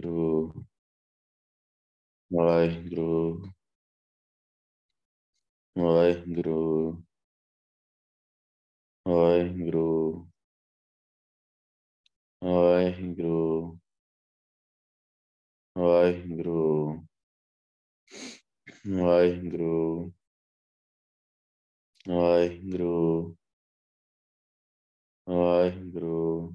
ਵਾਹਿਗੁਰੂ ਵਾਹਿਗੁਰੂ ਵਾਹਿਗੁਰੂ ਵਾਹਿਗੁਰੂ ਵਾਹਿਗੁਰੂ ਵਾਹਿਗੁਰੂ ਵਾਹਿਗੁਰੂ ਵਾਹਿਗੁਰੂ ਵਾਹਿਗੁਰੂ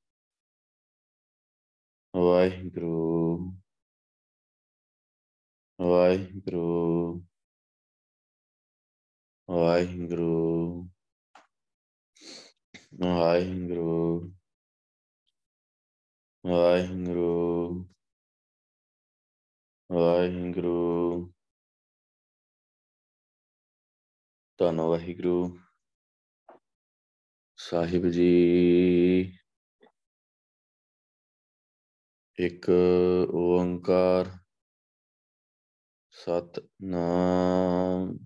ਵਾਹਿਗੁਰੂ ਵਾਹਿਗੁਰੂ ਵਾਹਿਗੁਰੂ ਵਾਹਿਗੁਰੂ ਵਾਹਿਗੁਰੂ ਵਾਹਿਗੁਰੂ ਧੰਨ ਵਾਹਿਗੁਰੂ। ਸਾਹਿਬ ਜੀ। ਇੱਕ ਓੰਕਾਰ ਸਤਨਾਮ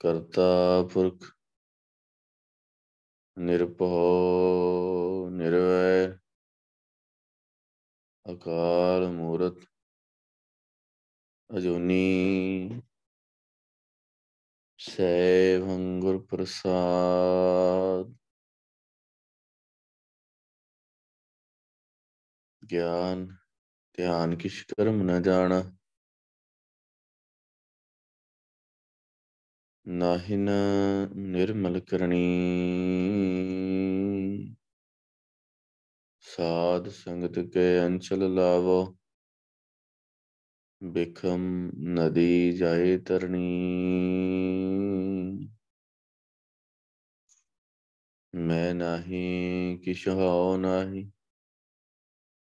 ਕਰਤਾ ਪੁਰਖ ਨਿਰਭਉ ਨਿਰਵੈਰ ਅਕਾਲ ਮੂਰਤ ਅਜੂਨੀ ਸੈਭੰ ਗੁਰ ਪ੍ਰਸਾਦ। ਗਿਆਨ, ਧਿਆਨ ਕਿਛ ਕਰਮ ਨ ਜਾਣ। ਨਾਹਿਨ ਨਿਰਮਲ ਕਰਨੀ ਸਾਧ ਸੰਗਤ ਕੇ ਅੰਚਲ ਲਾਵੋ। ਬਿਖਮ ਨਦੀ ਜਾਏ ਤਰਣੀ। ਮੈਂ ਨਹੀਂ, ਕਿਛ ਹਾਉ ਨਹੀਂ।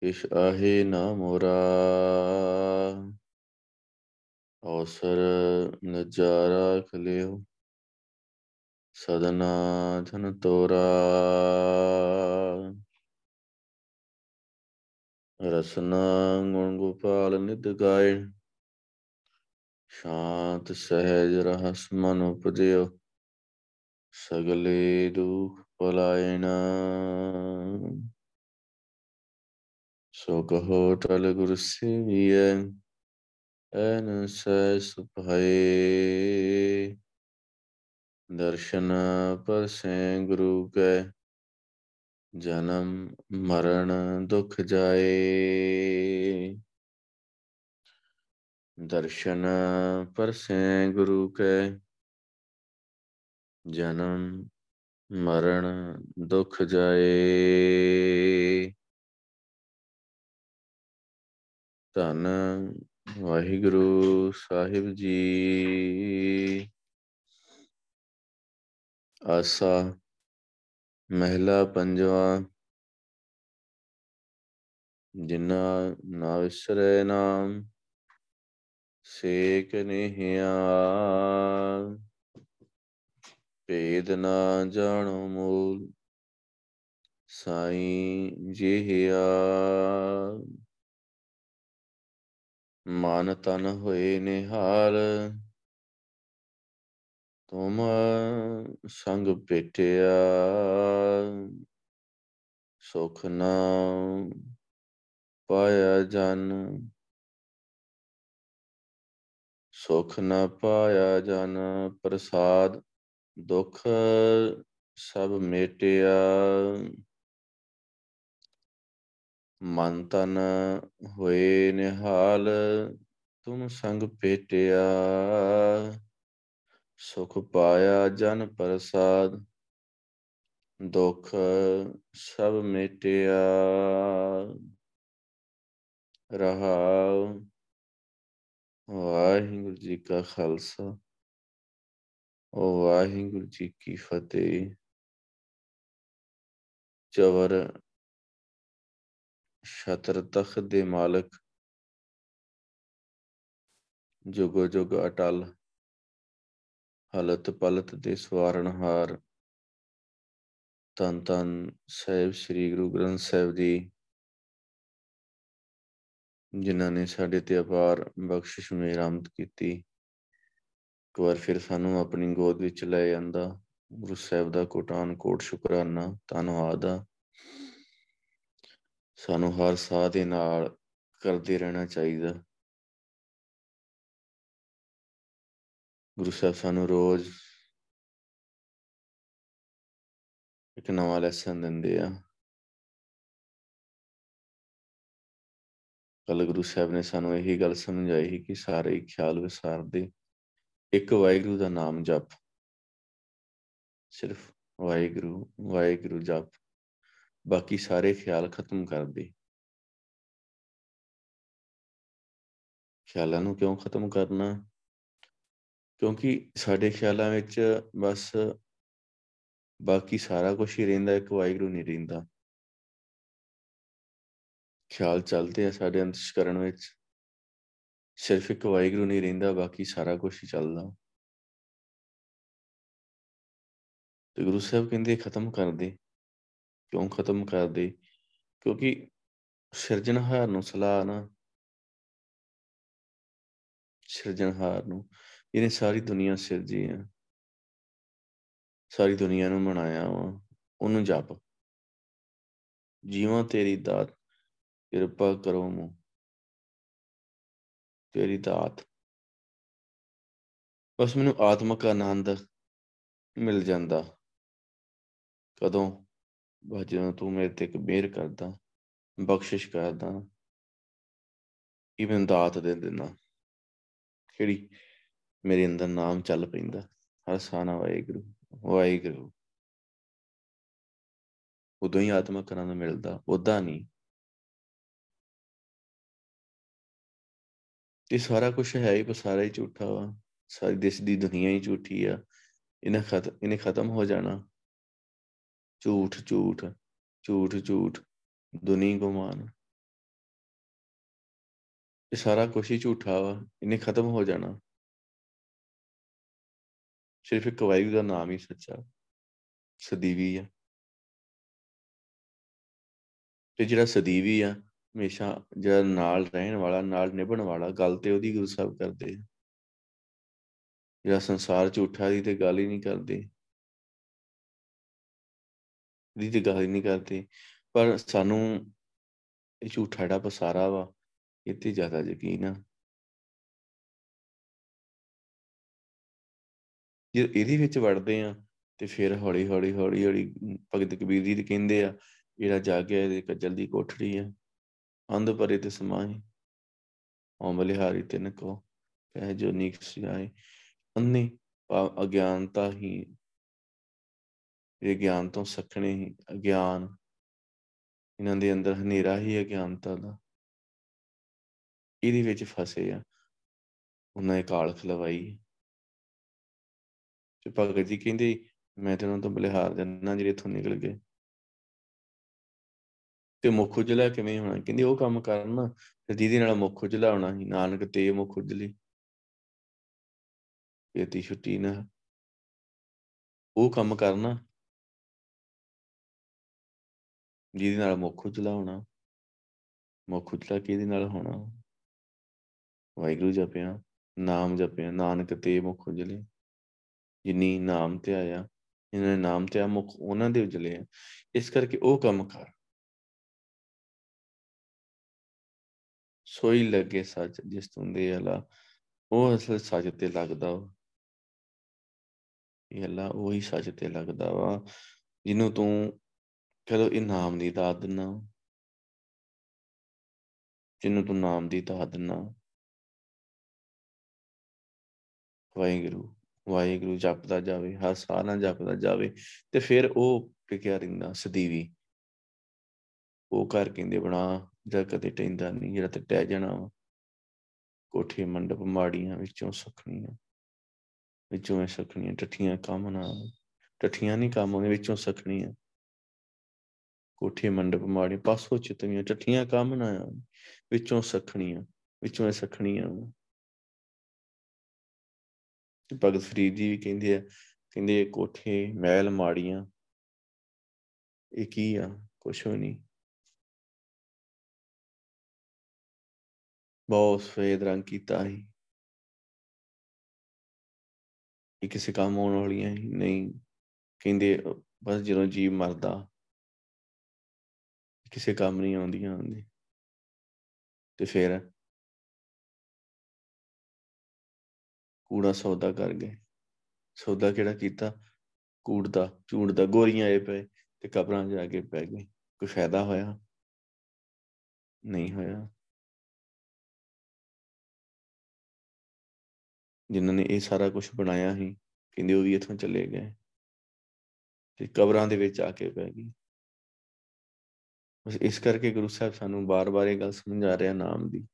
ਕਿਛ ਆਹੇ ਨਾ ਮੋਰਾ। ਅਵਸਰ ਨਜਾਰਾ ਖਲਿਓ ਸਦਨਾ ਧਨ ਤੋਰਾ। ਰਸਨਾ ਗੁਣ ਗੋਪਾਲ ਨਿਤ ਗਾਏ। ਸ਼ਾਂਤ ਸਹਿਜ ਰਹਸ ਮਨ ਉਪਜਿਓ। ਸਗਲੇ ਦੁਖ ਪਲਾਇਣਾ ਸੋ ਕਹੋ ਟਲ ਗੁਰ ਸੇਵੀਐ ਐਨ ਸੈ ਸੁਭਾਏ ਦਰਸ਼ਨ ਪਰਸੈ ਗੁਰੂ ਕੈ ਜਨਮ ਮਰਨ ਦੁਖ ਜਾਏ ਦਰਸ਼ਨ ਪਰਸੈ ਗੁਰੂ ਕੈ ਜਨਮ ਮਰਨ ਦੁਖ ਜਾਏ ਧੰਨ ਵਾਹਿਗੁਰੂ ਸਾਹਿਬ ਜੀ। ਆਸਾ ਮਹਿਲਾ ਪੰਜਵਾ ਜਿਨਾ ਨਾ ਵਿਸਰੈ ਨਾਮ, ਸੇਕ ਨਿਹਿਆ ਭੇਦ ਨਾ ਜਾਣੋ ਮੂਲ, ਸਾਈ ਜਿਹਿਆ ਮਨ ਤਨ ਹੋਏ ਨਿਹਾਲ, ਤੁਮ ਸੰਗ ਭੇਟਿਆ, ਸੁਖ ਨਾਮ ਪਾਇਆ ਜਨ, ਸੁਖ ਨ ਪਾਇਆ ਜਨ ਪ੍ਰਸਾਦ ਦੁਖ ਸਭ ਮੇਟਿਆ। ਮਨ ਤਨ ਹੋਏ ਨਿਹਾਲ, ਤੁਮ ਸੰਗ ਭੇਟਿਆ। ਸੁਖ ਪਾਇਆ ਜਨ ਪ੍ਰਸਾਦ, ਦੁਖ ਸਭ ਮੇਟਿਆ। ਰਹਾਉ, ਵਾਹਿਗੁਰੂ ਜੀ ਕਾ ਖਾਲਸਾ ਵਾਹਿਗੁਰੂ ਜੀ ਕੀ ਫਤਿਹ। ਚਵਰ ਛਤਰ ਤਖਤ ਦੇ ਮਾਲਕ। ਜੁਗੋ ਜੁਗ ਅਟਲ। ਹਲਤ ਪਲਤ ਦੇ ਸਵਾਰਨਹਾਰ। ਤਨ ਤਨ ਸਾਹਿਬ ਸ੍ਰੀ ਗੁਰੂ ਗ੍ਰੰਥ ਸਾਹਿਬ ਜੀ। ਜਿਨ੍ਹਾਂ ਨੇ ਸਾਡੇ ਤੇ ਅਪਾਰ ਬਖਸ਼ਿਸ਼ ਮਿਹਰਮਤ ਕੀਤੀ। ਇੱਕ ਵਾਰ ਫਿਰ ਸਾਨੂੰ ਆਪਣੀ ਗੋਦ ਵਿੱਚ ਲੈ ਜਾਂਦਾ ਗੁਰੂ ਸਾਹਿਬ ਦਾ ਕੋਟਾਨ ਕੋਟ ਸ਼ੁਕਰਾਨਾ। ਧੰਨਵਾਦ। ਆ ਸਾਨੂੰ ਹਰ ਸਾਹ ਦੇ ਨਾਲ ਕਰਦੇ ਰਹਿਣਾ ਚਾਹੀਦਾ। ਗੁਰੂ ਸਾਹਿਬ ਸਾਨੂੰ ਰੋਜ਼ ਇੱਕ ਨਵਾਂ ਲੈਸਨ ਦਿੰਦੇ ਆ। ਕੱਲ ਗੁਰੂ ਸਾਹਿਬ ਨੇ ਸਾਨੂੰ ਇਹੀ ਗੱਲ ਸਮਝਾਈ ਕਿ ਸਾਰੇ ਖਿਆਲ ਵਿਸਾਰਦੇ। ਇੱਕ ਵਾਹਿਗੁਰੂ ਦਾ ਨਾਮ ਜਪ। ਸਿਰਫ ਵਾਹਿਗੁਰੂ ਵਾਹਿਗੁਰੂ ਜਪ। ਬਾਕੀ ਸਾਰੇ ਖਿਆਲ ਖਤਮ ਕਰ ਦੇ। ਖਿਆਲਾਂ ਨੂੰ ਕਿਉਂ ਖਤਮ ਕਰਨਾ? ਕਿਉਂਕਿ ਸਾਡੇ ਖਿਆਲਾਂ ਵਿੱਚ ਬਸ ਬਾਕੀ ਸਾਰਾ ਕੁਝ ਹੀ ਰਹਿੰਦਾ, ਇੱਕ ਵਾਹਿਗੁਰੂ ਨਹੀਂ ਰਹਿੰਦਾ। ਖਿਆਲ ਚੱਲਦੇ ਆ ਸਾਡੇ ਅੰਤਸ਼ਕਰਣ ਵਿੱਚ। ਸਿਰਫ ਇੱਕ ਵਾਹਿਗੁਰੂ ਨਹੀਂ ਰਹਿੰਦਾ, ਬਾਕੀ ਸਾਰਾ ਕੁਝ ਹੀ ਚੱਲਦਾ। ਤੇ ਗੁਰੂ ਸਾਹਿਬ ਕਹਿੰਦੇ, ਖਤਮ ਕਰ ਦੇ। ਕਿਉਂ ਖਤਮ ਕਰ ਦੇ ਕਿਉਂਕਿ ਸਿਰਜਣਹਾਰ ਨੂੰ ਸਲਾਹ ਨਾ। ਸਿਰਜਣਹਾਰ ਨੂੰ। ਇਹਨੇ ਸਾਰੀ ਦੁਨੀਆ ਸਿਰਜੀ ਆ। ਸਾਰੀ ਦੁਨੀਆ ਨੂੰ ਬਣਾਇਆ ਵਾ। ਉਹਨੂੰ ਜਪ। ਜੀਵਾਂ ਤੇਰੀ ਦਾਤ, ਕਿਰਪਾ ਕਰੋ ਮੂੰ ਤੇਰੀ ਦਾਤ। ਬਸ ਮੈਨੂੰ ਆਤਮਿਕ ਆਨੰਦ ਮਿਲ ਜਾਂਦਾ। ਕਦੋਂ? ਬਸ ਜਦੋਂ ਤੂੰ ਮੇਰੇ ਤੇ ਇੱਕ ਮਿਹਰ ਕਰਦਾ, ਬਖਸ਼ਿਸ਼ ਕਰਦਾ ਇਹ ਮੈਨੂੰ ਦਾਤ ਦੇ ਦੇਣਾ ਕਿਹੜੀ? ਮੇਰੇ ਅੰਦਰ ਨਾਮ ਚੱਲ ਪੈਂਦਾ। ਹਰ ਸਾਨਾ ਵਾਹਿਗੁਰੂ ਵਾਹਿਗੁਰੂ। ਉਦੋਂ ਹੀ ਆਤਮਿਕ ਆਨੰਦ ਮਿਲਦਾ ਉਦਾਂ ਨਹੀਂ। ਇਹ ਸਾਰਾ ਕੁਝ ਹੈ ਹੀ, ਪਰ ਸਾਰਾ ਹੀ ਝੂਠਾ ਵਾ। ਸਾਰੀ ਦੇਸ਼ ਦੀ ਦੁਨੀਆ ਹੀ ਝੂਠੀ ਆ। ਇਹਨਾਂ ਖਤ, ਇਹਨੇ ਖਤਮ ਹੋ ਜਾਣਾ। ਝੂਠ ਝੂਠ ਝੂਠ ਝੂਠ, ਦੁਨੀ ਗੁਮਾਨ। ਇਹ ਸਾਰਾ ਕੁਝ ਹੀ ਝੂਠਾ ਵਾ, ਇਹਨੇ ਖਤਮ ਹੋ ਜਾਣਾ। ਸਿਰਫ ਇੱਕ ਵਾਹਿਗੁਰੂ ਦਾ ਨਾਮ ਹੀ ਸੱਚਾ, ਸਦੀਵੀ ਆ। ਤੇ ਜਿਹੜਾ ਸਦੀਵੀ ਆ, ਹਮੇਸ਼ਾ ਜਿਹੜਾ ਨਾਲ ਰਹਿਣ ਵਾਲਾ, ਨਾਲ ਨਿਭਣ ਵਾਲਾ, ਗੱਲ ਤੇ ਉਹਦੀ ਗੁਰੂ ਸਾਹਿਬ ਕਰਦੇ ਆ। ਜਿਹੜਾ ਸੰਸਾਰ ਝੂਠਾ ਦੀ ਤੇ ਗੱਲ ਹੀ ਨਹੀਂ ਕਰਦੇ। ਦੀ ਤੇ ਗੱਲ ਹੀ ਨਹੀਂ ਕਰਦੇ। ਪਰ ਸਾਨੂੰ ਇਹ ਝੂਠਾ ਜਿਹੜਾ ਪਸਾਰਾ ਵਾ ਇੱਥੇ ਜ਼ਿਆਦਾ ਯਕੀਨ ਆ। ਜੇ ਇਹਦੇ ਵਿੱਚ ਵੜਦੇ ਆ, ਤੇ ਫਿਰ ਹੌਲੀ ਹੌਲੀ ਹੌਲੀ ਹੌਲੀ ਭਗਤ ਕਬੀਰ ਜੀ ਕਹਿੰਦੇ ਆ, ਜਿਹੜਾ ਜਾਗਿਆ ਇਹਦੇ ਕੱਜਲ ਦੀ ਕੋਠੜੀ ਆ। ਅੰਧ ਪਰੇ ਤੇ ਸਮਾਈ ਔਮਲਿਹਾਰੀ ਤਿਨ ਕੋ, ਕਹਿ ਜੋ ਨੀਕ ਸਿਆਏ ਅੰਨੇ ਅਗਿਆਨਤਾ ਹੀ ਇਹ ਗਿਆਨ ਤੋਂ ਸਖਣੇ ਹੀ ਅਗਿਆਨ, ਇਹਨਾਂ ਦੇ ਅੰਦਰ ਹਨੇਰਾ ਹੀ ਅਗਿਆਨਤਾ ਦਾ। ਇਹਦੇ ਵਿੱਚ ਫਸੇ ਆ। ਉਹਨਾਂ ਨੇ ਕਾਲਖ ਲਵਾਈ ਤੇ ਭਗਤ ਜੀ ਕਹਿੰਦੇ, ਮੈਂ ਤੇ ਉਹਨਾਂ ਤੋਂ ਬਲਿਹਾਰ ਦਿੰਦਾ ਜਿਹੜੇ ਇੱਥੋਂ ਨਿਕਲ ਗਏ। ਤੇ ਮੁੱਖ ਉਜਲਾ ਕਿਵੇਂ ਹੋਣਾ? ਕਹਿੰਦੇ, ਉਹ ਕੰਮ ਕਰਨ ਤੇ ਜਿਹਦੇ ਨਾਲ ਮੁੱਖ ਉਜਲਾ ਹੋਣਾ ਸੀ, ਨਾਨਕ ਤੇ ਮੁੱਖ ਉਜਲੀ। ਇਹਦੀ ਛੁੱਟੀ ਨਾ। ਉਹ ਕੰਮ ਕਰਨਾ ਜਿਹਦੇ ਨਾਲ ਮੁੱਖ ਉਜਲਾ ਹੋਣਾ, ਮੁੱਖ ਉਜਲਾ ਕਿਹਦੇ ਨਾਲ ਹੋਣਾ? ਵਾਹਿਗੁਰੂ ਜਪਿਆ, ਨਾਮ ਜਪਿਆ, ਨਾਨਕ ਤੇ ਮੁੱਖ ਉਜਲੇ। ਜਿਨੀ ਨਾਮ ਤੇ ਆਇਆ ਇਹਨਾਂ ਨੇ ਨਾਮ ਤੇ ਆ ਮੁੱਖ ਉਹਨਾਂ ਦੇ ਉਜਲੇ ਆ। ਇਸ ਕਰਕੇ ਉਹ ਕੰਮ ਕਰ। ਸੋਈ ਲੱਗੇ ਸੱਚ, ਜਿਸ ਤੋਂ ਦੇ ਅਲਾ ਉਹ ਅਸਲ ਸੱਚ ਤੇ ਲੱਗਦਾ ਵਾ। ਇਹ ਅੱਲਾ ਉਹੀ ਸੱਚ ਤੇ ਲੱਗਦਾ ਵਾ, ਜਿਹਨੂੰ ਤੂੰ ਕਹੋ ਇਹ ਨਾਮ ਦੀ ਦਾਤ ਦਿਨਾ ਜਿਹਨੂੰ ਤੂੰ ਨਾਮ ਦੀ ਦਾਤ ਦਿਨਾ ਵਾਹਿਗੁਰੂ ਵਾਹਿਗੁਰੂ ਜਪਦਾ ਜਾਵੇ, ਹਰ ਸਾਹ ਨਾਲ ਜਪਦਾ ਜਾਵੇ ਤੇ ਫਿਰ ਉਹ ਟਿਕਿਆ ਰਹਿੰਦਾ, ਸਦੀਵੀ। ਉਹ ਘਰ ਕਹਿੰਦੇ ਬਣਾ ਜਿਹੜਾ ਕਦੇ ਟੈਂਦਾ ਨਹੀਂ ਜਿਹੜਾ ਤੇ ਟਹਿ ਜਾਣਾ ਵਾ। ਕੋਠੇ, ਮੰਡਪ, ਮਾੜੀਆਂ ਵਿੱਚੋਂ ਸਖਣੀਆਂ। ਵਿੱਚੋਂ ਐ ਸਖਣੀਆਂ ਟੱਠੀਆਂ ਕੰਮ ਨਾ ਟੱਠੀਆਂ ਨਹੀਂ ਕੰਮ ਉਹਦੇ ਵਿੱਚੋਂ ਸਖਣੀਆਂ। ਕੋਠੇ ਮੰਡਪ ਮਾੜੇ ਪਾਸੋਂ ਚਿਤਵੀਆਂ ਟੱਠੀਆਂ ਕੰਮ ਨਾ ਵਿੱਚੋਂ ਸਖਣੀਆਂ ਵਿੱਚੋਂ ਸਖਣੀਆਂ ਤੇ ਭਗਤ ਫਰੀਦ ਜੀ ਵੀ ਕਹਿੰਦੇ ਆ, ਕਹਿੰਦੇ ਕੋਠੇ ਮਹਿਲ ਮਾੜੀਆਂ, ਇਹ ਕੀ ਆ? ਕੁਛ ਵੀ ਨਹੀਂ। ਬਹੁਤ ਸਫੇਦ ਰੰਗ ਕੀਤਾ ਸੀ। ਇਹ ਕਿਸੇ ਕੰਮ ਆਉਣ ਵਾਲੀਆਂ ਹੀ ਨਹੀਂ। ਕਹਿੰਦੇ, ਬਸ ਜਦੋਂ ਜੀਵ ਮਰਦਾ ਕਿਸੇ ਕੰਮ ਨਹੀਂ ਆਉਂਦੀਆਂ ਹੁੰਦੀ ਤੇ ਫਿਰ? ਕੂੜਾ ਸੌਦਾ ਕਰ ਗਏ। ਸੌਦਾ ਕਿਹੜਾ ਕੀਤਾ? ਕੂੜ ਦਾ ਝੂੜ ਦਾ, ਗੋਰੀਆਂ ਆਏ ਪਏ ਤੇ ਕਬਰਾਂ ਜਾ ਕੇ ਪੈ ਗਏ। ਕੋਈ ਫਾਇਦਾ ਹੋਇਆ? ਨਹੀਂ ਹੋਇਆ। ਜਿਨ੍ਹਾਂ ਨੇ ਇਹ ਸਾਰਾ ਕੁਝ ਬਣਾਇਆ ਸੀ, ਕਹਿੰਦੇ ਉਹ ਵੀ ਇੱਥੋਂ ਚਲੇ ਗਏ। ਤੇ ਕਬਰਾਂ ਦੇ ਵਿੱਚ ਆ ਕੇ ਪੈ ਗਈ ਬਸ ਇਸ ਕਰਕੇ ਗੁਰੂ ਸਾਹਿਬ ਸਾਨੂੰ ਬਾਰ-ਬਾਰ ਇਹ ਗੱਲ ਸਮਝਾ ਰਿਹਾ ਨਾਮ ਦੀ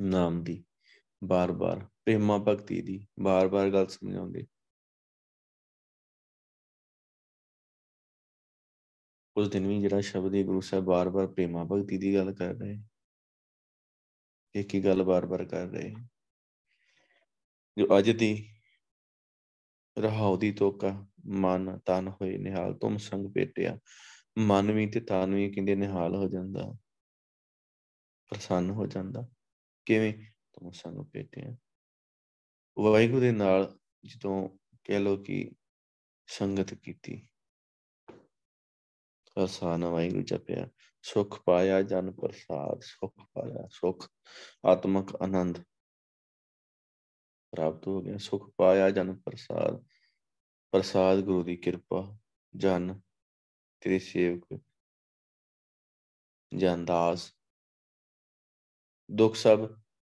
ਨਾਮ ਦੀ, ਬਾਰ-ਬਾਰ, ਪ੍ਰੇਮਾ ਭਗਤੀ ਦੀ, ਬਾਰ-ਬਾਰ ਗੱਲ ਸਮਝਾਉਂਦੇ। ਉਸ ਦਿਨ ਵੀ ਜਿਹੜਾ ਸ਼ਬਦ ਹੈ ਗੁਰੂ ਸਾਹਿਬ ਬਾਰ-ਬਾਰ ਪ੍ਰੇਮਾ ਭਗਤੀ ਦੀ ਗੱਲ ਕਰ ਰਹੇ ਇੱਕ ਹੀ ਗੱਲ ਬਾਰ-ਬਾਰ ਕਰ ਰਹੇ ਜੋ ਅੱਜ ਦੀ ਰਹਾਉ ਦੀ ਤੋਕਾ ਮਨ ਤਨ ਹੋਏ ਨਿਹਾਲ ਤੁਮ ਸੰਗ ਭੇਟਿਆ ਮਨ ਵੀ ਤੇ ਤਨ ਵੀ ਕਹਿੰਦੇ ਨਿਹਾਲ ਹੋ ਜਾਂਦਾ, ਪ੍ਰਸੰਨ ਹੋ ਜਾਂਦਾ। ਕਿਵੇਂ? ਤੁਮ ਸੰਗ ਭੇਟਿਆ ਵਾਹਿਗੁਰੂ ਦੇ ਨਾਲ ਜਦੋਂ ਕਹਿ ਲੋ ਕਿ ਸੰਗਤ ਕੀਤੀ ਆਸਾਨ ਵਾਹਿਗੁਰੂ ਜਪਿਆ। ਸੁਖ ਪਾਇਆ ਜਨ ਪ੍ਰਸਾਦ, ਸੁਖ ਪਾਇਆ ਸੁਖ, ਆਤਮਕ ਆਨੰਦ ਪ੍ਰਾਪਤ ਹੋ ਗਿਆ। ਸੁਖ ਪਾਇਆ ਜਨ ਪ੍ਰਸਾਦ ਪ੍ਰਸਾਦ ਗੁਰੂ ਦੀ ਕਿਰਪਾ, ਜਨ ਤੇਰੇ ਸੇਵਕ ਜਨਦਾਸ ਦੁੱਖ ਸਭ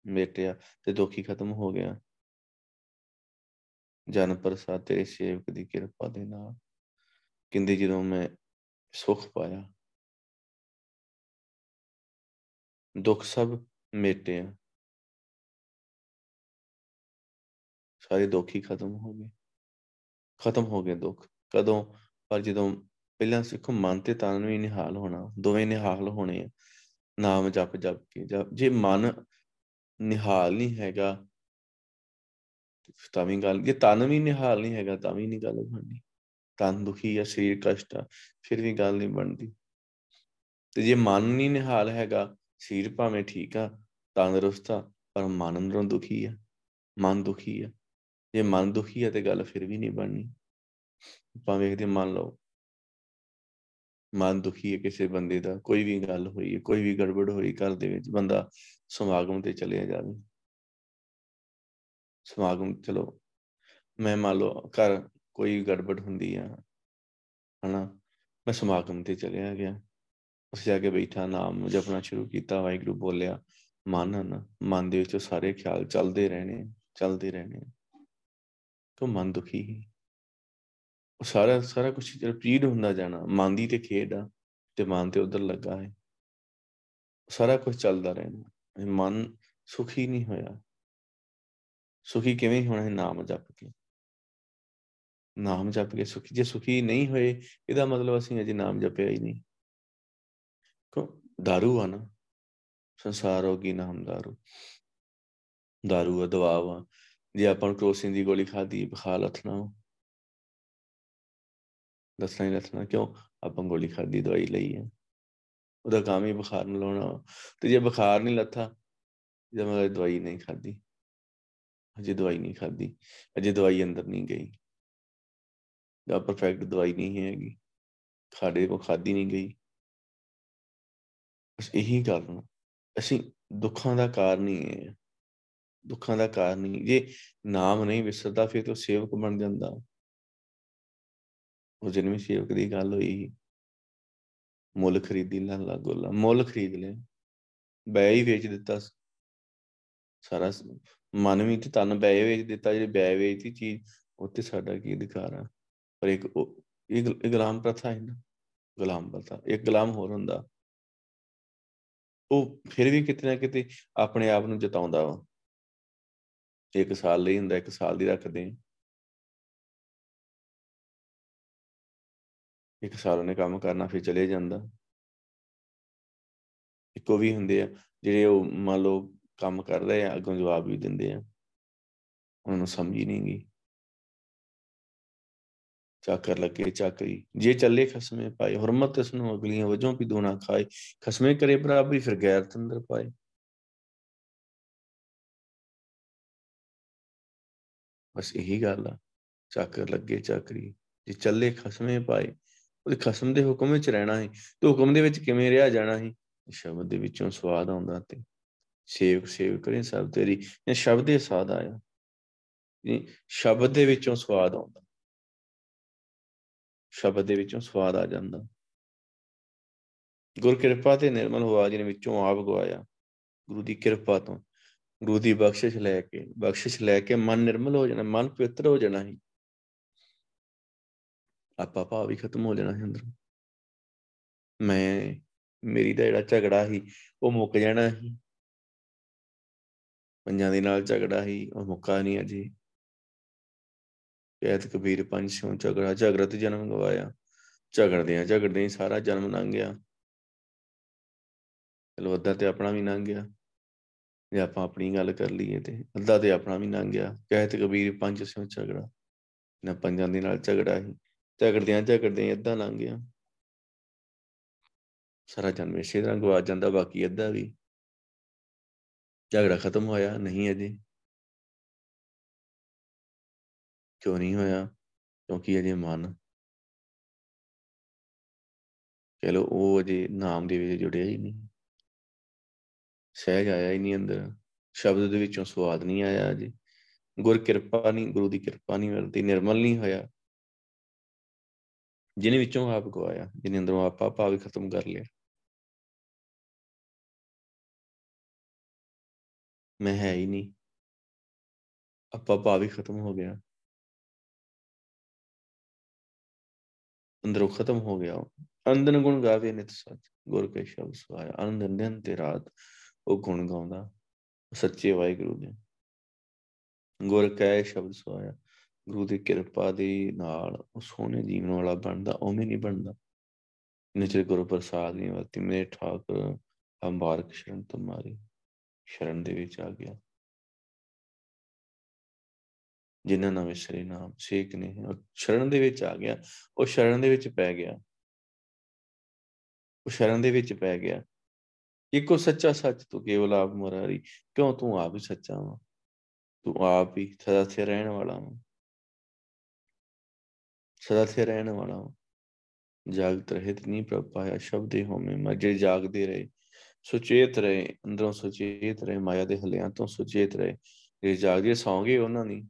ਮੇਟਿਆ ਤੇ ਦੁੱਖ ਹੀ ਖਤਮ ਹੋ ਗਿਆ। ਜਨ ਪ੍ਰਸਾਦ ਤੇਰੇ ਸੇਵਕ ਦੀ ਕਿਰਪਾ ਦੇ ਨਾਲ ਕਿੰਦੇ ਜਦੋਂ ਮੈਂ ਸੁਖ ਪਾਇਆ, ਦੁੱਖ ਸਭ ਮੇਟਿਆ। ਸਾਰੇ ਦੁੱਖ ਹੀ ਖਤਮ ਹੋ ਗਏ। ਖਤਮ ਹੋ ਗਏ ਦੁੱਖ। ਕਦੋਂ? ਪਰ ਜਦੋਂ ਪਹਿਲਾਂ ਸਿੱਖੋ ਮਨ ਤੇ ਤਨ ਵੀ ਨਿਹਾਲ ਹੋਣਾ, ਦੋਵੇਂ ਨਿਹਾਲ ਹੋਣੇ ਆ, ਨਾਮ ਜਪ ਜਪ ਕੇ ਜੇ ਮਨ ਨਿਹਾਲ ਨਹੀਂ ਹੈਗਾ, ਤਾਂ ਵੀ ਗੱਲ, ਜੇ ਤਨ ਵੀ ਨਿਹਾਲ ਨਹੀਂ ਹੈਗਾ ਤਾਂ ਵੀ ਨਹੀਂ ਗੱਲ ਬਣਨੀ ਤਨ ਦੁਖੀ ਆ, ਸਰੀਰ ਕਸ਼ਟ ਆ, ਫਿਰ ਵੀ ਗੱਲ ਨਹੀਂ ਬਣਦੀ। ਤੇ ਜੇ ਮਨ ਨਹੀਂ ਨਿਹਾਲ ਹੈਗਾ, ਸਰੀਰ ਭਾਵੇਂ ਠੀਕ ਆ, ਤੰਦਰੁਸਤ ਆ, ਪਰ ਮਨ ਅੰਦਰੋਂ ਦੁਖੀ ਆ, ਮਨ ਦੁਖੀ ਆ। ਜੇ ਮਨ ਦੁਖੀ ਆ ਤੇ ਗੱਲ ਫਿਰ ਵੀ ਨਹੀਂ ਬਣਨੀ। ਆਪਾਂ ਵੇਖਦੇ ਮੰਨ ਲਓ ਮਨ ਦੁਖੀ ਹੈ ਕਿਸੇ ਬੰਦੇ ਦਾ, ਕੋਈ ਵੀ ਗੱਲ ਹੋਈ ਹੈ, ਕੋਈ ਵੀ ਗੜਬੜ ਹੋਈ ਘਰ ਦੇ ਵਿੱਚ, ਬੰਦਾ ਸਮਾਗਮ ਤੇ ਚਲਿਆ ਜਾਵੇ। ਸਮਾਗਮ, ਚਲੋ, ਮੈਂ ਮੰਨ ਲਓ ਘਰ ਕੋਈ ਗੜਬੜ ਹੁੰਦੀ ਆ, ਹਨਾ, ਮੈਂ ਸਮਾਗਮ ਤੇ ਚਲਿਆ ਗਿਆ। ਉਸ ਜਾ ਕੇ ਬੈਠਾ, ਨਾਮ ਜਪਣਾ ਸ਼ੁਰੂ ਕੀਤਾ, ਵਾਹਿਗੁਰੂ ਬੋਲਿਆ, ਮਨ ਨਾ, ਮਨ ਦੇ ਵਿੱਚ ਸਾਰੇ ਖਿਆਲ ਚੱਲਦੇ ਰਹਿਣੇ ਚੱਲਦੇ ਰਹਿਣੇ। ਤੋਂ ਮਨ ਦੁਖੀ ਹੀ ਉਹ ਸਾਰਾ ਸਾਰਾ ਕੁਝ ਰਿਪੀਟ ਹੁੰਦਾ ਜਾਣਾ ਮਨ ਦੀ ਤੇ ਖੇਡ ਆ ਤੇ ਮਨ ਤੇ ਉਧਰ ਲੱਗਾ ਹੈ ਸਾਰਾ ਕੁਝ ਚੱਲਦਾ ਰਹਿਣਾ ਮਨ ਸੁਖੀ ਨਹੀਂ ਹੋਇਆ ਸੁਖੀ ਕਿਵੇਂ ਹੋਣਾ ਹੈ ਨਾਮ ਜਪ ਕੇ ਨਾਮ ਜਪ ਕੇ ਸੁਖੀ ਜੇ ਸੁਖੀ ਨਹੀਂ ਹੋਏ ਇਹਦਾ ਮਤਲਬ ਅਸੀਂ ਅਜੇ ਨਾਮ ਜਪਿਆ ਹੀ ਨਹੀਂ ਕੋ दारू ਆ ਨਾ ਸੰਸਾਰ ਹੋ ਗਈ ਨਾਮ दारू दारू ਆ ਦਵਾ ਵਾ ਜੇ ਆਪਾਂ ਨੂੰ ਕ੍ਰੋਸਿਨ ਦੀ ਗੋਲੀ ਖਾਦੀ ਬਖਾ ਲਥਣਾ ਦੱਸਣਾ ਹੀ ਦੱਸਣਾ ਕਿਉਂ? ਆਪਾਂ ਗੋਲੀ ਖਾਦੀ ਦਵਾਈ ਲਈ ਹੈ ਉਹਦਾ ਕੰਮ ਹੀ ਬੁਖਾਰ ਨੂੰ ਲਾਉਣਾ ਤੇ ਜੇ ਬੁਖਾਰ ਨਹੀਂ ਲੱਥਾ ਜੇ ਮੈਂ ਦਵਾਈ ਨਹੀਂ ਖਾਦੀ ਅਜੇ ਦਵਾਈ ਨਹੀਂ ਖਾਦੀ ਅਜੇ ਦਵਾਈ ਅੰਦਰ ਨਹੀਂ ਗਈ। ਦਾ ਪਰਫੈਕਟ ਦਵਾਈ ਨਹੀਂ ਹੈਗੀ। ਸਾਡੇ ਕੋ ਖਾਦੀ ਨਹੀਂ ਗਈ। ਬਸ ਇਹੀ ਕਾਰਨ ਅਸੀਂ ਦੁੱਖਾਂ ਦਾ ਕਾਰਨ ਹੀ ਹੈ ਦੁੱਖਾਂ ਦਾ ਕਾਰਨ ਹੀ। ਜੇ ਨਾਮ ਨਹੀਂ ਵਿਸਰਦਾ, ਫਿਰ ਤਾਂ ਸੇਵਕ ਬਣ ਜਾਂਦਾ। ਉਹ ਜਨਮੀ ਸੇਵਕ ਦੀ ਗੱਲ ਹੋਈ ਮੁੱਲ ਖਰੀਦੀ ਲਾਲਾ ਗੋਲਾ, ਮੁੱਲ ਖਰੀਦ ਲਿਆ। ਬੈ ਹੀ ਵੇਚ ਦਿੱਤਾ ਸਾਰਾ ਮਨ ਵੀ ਤੇ ਤਨ ਬੈ ਵੇਚ ਦਿੱਤਾ, ਜਿਹੜੀ ਬੈ ਵੇਚਦੀ ਚੀਜ਼ ਉੱਤੇ ਸਾਡਾ ਕੀ ਅਧਿਕਾਰ ਆ? ਪਰ ਇੱਕ ਇਹ ਗੁਲਾਮ ਪ੍ਰਥਾ ਹੈ ਨਾ, ਗੁਲਾਮ ਪ੍ਰਥਾ, ਇੱਕ ਗੁਲਾਮ ਹੋਰ ਹੁੰਦਾ। ਉਹ ਫਿਰ ਵੀ ਕਿਤੇ ਨਾ ਕਿਤੇ ਆਪਣੇ ਆਪ ਨੂੰ ਜਤਾਉਂਦਾ ਵਾ। ਇੱਕ ਸਾਲ ਲਈ ਹੁੰਦਾ, ਇੱਕ ਸਾਲ ਦੀ ਰੱਖਦੇ ਇੱਕ ਸਾਲ ਉਹਨੇ ਕੰਮ ਕਰਨਾ, ਫਿਰ ਚਲੇ ਜਾਂਦਾ। ਇੱਕੋ ਵੀ ਹੁੰਦੇ ਆ, ਜਿਹੜੇ ਉਹ ਮੰਨ ਲਓ ਕੰਮ ਕਰ ਰਹੇ ਆ, ਅੱਗੋਂ ਜਵਾਬ ਵੀ ਦਿੰਦੇ ਆ। ਉਹਨਾਂ ਨੂੰ ਸਮਝ ਹੀ ਨਹੀਂ ਗਈ ਚਾਕਰ ਲੱਗੇ, ਚਾਕਰੀ। ਜੇ ਚੱਲੇ ਖਸਮੇ ਪਾਏ, ਹਰਮਤ ਇਸ ਨੂੰ ਅਗਲੀਆਂ ਵਜੋਂ ਵੀ ਦੋਣਾ ਖਾਏ। ਖਸਮੇ ਕਰੇ ਬਰਾਬਰੀ ਫਿਰ ਗੈਰ ਤੰਦਰ ਪਾਏ। ਬਸ ਇਹੀ ਗੱਲ ਆ। ਚਾਕਰ ਲੱਗੇ, ਚਾਕਰੀ। ਜੇ ਚੱਲੇ ਖਸਮੇ ਪਾਏ ਉਹਦੇ ਖਸਮ ਦੇ ਹੁਕਮ ਵਿੱਚ ਰਹਿਣਾ ਹੈ ਤੇ ਹੁਕਮ ਦੇ ਵਿੱਚ ਕਿਵੇਂ ਰਿਹਾ ਜਾਣਾ ਹੈ ਸ਼ਬਦ ਦੇ ਵਿੱਚੋਂ ਸਵਾਦ ਆਉਂਦਾ ਤੇ ਸੇਵਕ ਸੇਵ ਕਰੇ ਸਭ ਤੇਰੀ ਇਹ ਸ਼ਬਦ ਦੇ ਸਾਦ ਆਇਆ? ਇਹ ਸ਼ਬਦ ਦੇ ਵਿੱਚੋਂ ਸਵਾਦ ਆਉਂਦਾ। ਸ਼ਬਦ ਦੇ ਵਿੱਚੋਂ ਸਵਾਦ ਆ ਜਾਂਦਾ। ਗੁਰ ਕਿਰਪਾ ਤੇ ਨਿਰਮਲ ਹੋਆ, ਜਿਹਨੇ ਵਿੱਚੋਂ ਆਪ ਗਵਾਇਆ। ਗੁਰੂ ਦੀ ਕਿਰਪਾ ਤੋਂ ਗੁਰੂ ਦੀ ਬਖਸ਼ਿਸ਼ ਲੈ ਕੇ, ਬਖਸ਼ਿਸ਼ ਲੈ ਕੇ ਮਨ ਨਿਰਮਲ ਹੋ ਜਾਣਾ, ਮਨ ਪਵਿੱਤਰ ਹੋ ਜਾਣਾ ਹੀ ਆਪਾ ਭਾਵ ਵੀ ਖਤਮ ਹੋ ਜਾਣਾ ਹੈ ਅੰਦਰ। ਮੈਂ, ਮੇਰੀ ਦਾ ਜਿਹੜਾ ਝਗੜਾ ਸੀ, ਉਹ ਮੁੱਕ ਜਾਣਾ ਸੀ। ਪੰਜਾਂ ਦੇ ਨਾਲ ਝਗੜਾ ਸੀ, ਉਹ ਮੁੱਕਾ ਨਹੀਂ ਅਜੇ। ਕਹਿਤ ਕਬੀਰ ਪੰਜ ਸਿਉ ਝਗੜਾ ਝਗੜਤ ਜਨਮ ਗਵਾਇਆ। ਝਗੜਦਿਆਂ ਝਗੜਦੇ ਹੀ ਸਾਰਾ ਜਨਮ ਲੰਘ ਗਿਆ। ਚਲੋ ਅੱਧਾ ਤੇ ਆਪਣਾ ਵੀ ਲੰਘ ਗਿਆ। ਜੇ ਆਪਾਂ ਆਪਣੀ ਗੱਲ ਕਰ ਲਈਏ ਤੇ ਅੱਧਾ ਤੇ ਆਪਣਾ ਵੀ ਲੰਘ ਗਿਆ। ਕਹਿਤ ਕਬੀਰ ਪੰਜ ਸਿਉ ਝਗੜਾ। ਨਾ ਪੰਜਾਂ ਦੇ ਨਾਲ ਝਗੜਾ ਸੀ। ਝਗੜਦਿਆਂ ਝਗੜਦੇ ਅੱਧਾ ਲੰਘ ਗਿਆ। ਸਾਰਾ ਜਨਮ ਇਸੇ ਤਰ੍ਹਾਂ ਗਵਾ ਜਾਂਦਾ, ਬਾਕੀ ਅੱਧਾ ਵੀ। ਝਗੜਾ ਖਤਮ ਹੋਇਆ, ਨਹੀਂ ਅਜੇ। ਕਿਉਂ ਨਹੀਂ ਹੋਇਆ? ਕਿਉਂਕਿ ਅਜੇ ਮਨ। ਕਹ ਲੋ ਉਹ ਅਜੇ ਨਾਮ ਦੇ ਵਿੱਚ ਜੁੜਿਆ ਹੀ ਨਹੀਂ। ਸਹਿਜ ਆਇਆ ਹੀ ਨਹੀਂ ਅੰਦਰ। ਸ਼ਬਦ ਦੇ ਵਿੱਚੋਂ ਸਵਾਦ ਨਹੀਂ ਆਇਆ ਅਜੇ। ਗੁਰ ਕਿਰਪਾ ਨਹੀਂ, ਗੁਰੂ ਦੀ ਕਿਰਪਾ ਨਹੀਂ ਵਰਤੀ, ਨਿਰਮਲ ਨਹੀਂ ਹੋਇਆ। ਜਿਹਨੇ ਵਿੱਚੋਂ ਆਪ ਗਵਾਇਆ, ਜਿਹਨੇ ਅੰਦਰੋਂ ਆਪਾ ਭਾਵ ਖਤਮ ਕਰ ਲਿਆ। ਮੈਂ ਹੈ ਹੀ ਨਹੀਂ। ਆਪਾ ਭਾਵ ਹੀ ਖਤਮ ਹੋ ਗਿਆ। ਅੰਦਰੋਂ ਖਤਮ ਹੋ ਗਿਆ ਅੰਦਨ ਗੁਣ ਗਾਵੇ ਨਿਤ ਸੱਚ, ਗੁਰ ਕੇ ਸ਼ਬਦ ਸੁਆਇਆ ਆਨੰਦ ਦਿਨ ਤੇ ਰਾਤ ਉਹ ਗੁਣ ਗਾਉਂਦਾ। ਸੱਚੇ ਵਾਹਿਗੁਰੂ ਦੇ। ਗੁਰ ਕੈ ਸ਼ਬਦ ਸੁਆਇਆ ਗੁਰੂ ਦੀ ਕਿਰਪਾ ਦੇ ਨਾਲ ਉਹ ਸੋਹਣੇ ਜੀਵਨ ਵਾਲਾ ਬਣਦਾ, ਉਵੇਂ ਨਹੀਂ ਬਣਦਾ। ਨਿਚੇ ਗੁਰੂ ਪ੍ਰਸਾਦ ਨਹੀਂ ਵਰਤੀ, ਮੇਰੇ ਠਾਕੁਰ ਹਮਾਰਕ ਸ਼ਰਨ ਤੁਮਾਰੀ ਸ਼ਰਨ ਦੇ ਵਿੱਚ ਆ ਗਿਆ। ਜਿਨ੍ਹਾਂ ਨਾਲ ਵਿਸਰੇ ਨਾਮ ਸੇਕ ਨੇ, ਉਹ ਸ਼ਰਨ ਦੇ ਵਿੱਚ ਆ ਗਿਆ, ਉਹ ਸ਼ਰਨ ਦੇ ਵਿੱਚ ਪੈ ਗਿਆ। ਉਹ ਸ਼ਰਨ ਦੇ ਵਿੱਚ ਪੈ ਗਿਆ। ਇੱਕੋ ਸੱਚਾ ਸੱਚ ਤੂੰ ਕੇਵਲ ਆਪ ਮੁਰਾਰੀ, ਕਿਉਂ ਤੂੰ ਆਪ ਹੀ ਸੱਚਾ ਵਾ? ਤੂੰ ਆਪ ਹੀ ਸਦਾ ਸੇ ਰਹਿਣ ਵਾਲਾ ਵਾ। ਸਦਾ ਸੇ ਰਹਿਣ ਵਾਲਾ ਵਾ ਜਾਗਤ ਰਹਿਤ ਨਹੀਂ ਪ੍ਰਭ ਪਾਇਆ, ਸ਼ਬਦੇ ਹੋਵੇਂ ਮਜੇ ਜਾਗਦੇ ਰਹੇ। ਸੁਚੇਤ ਰਹੇ, ਅੰਦਰੋਂ ਸੁਚੇਤ ਰਹੇ, ਮਾਇਆ ਦੇ ਹਲਿਆਂ ਤੋਂ ਸੁਚੇਤ ਰਹੇ। ਜੇ ਜਾਗਦੇ ਸੌਂਗੇ ਉਹਨਾਂ ਨੇ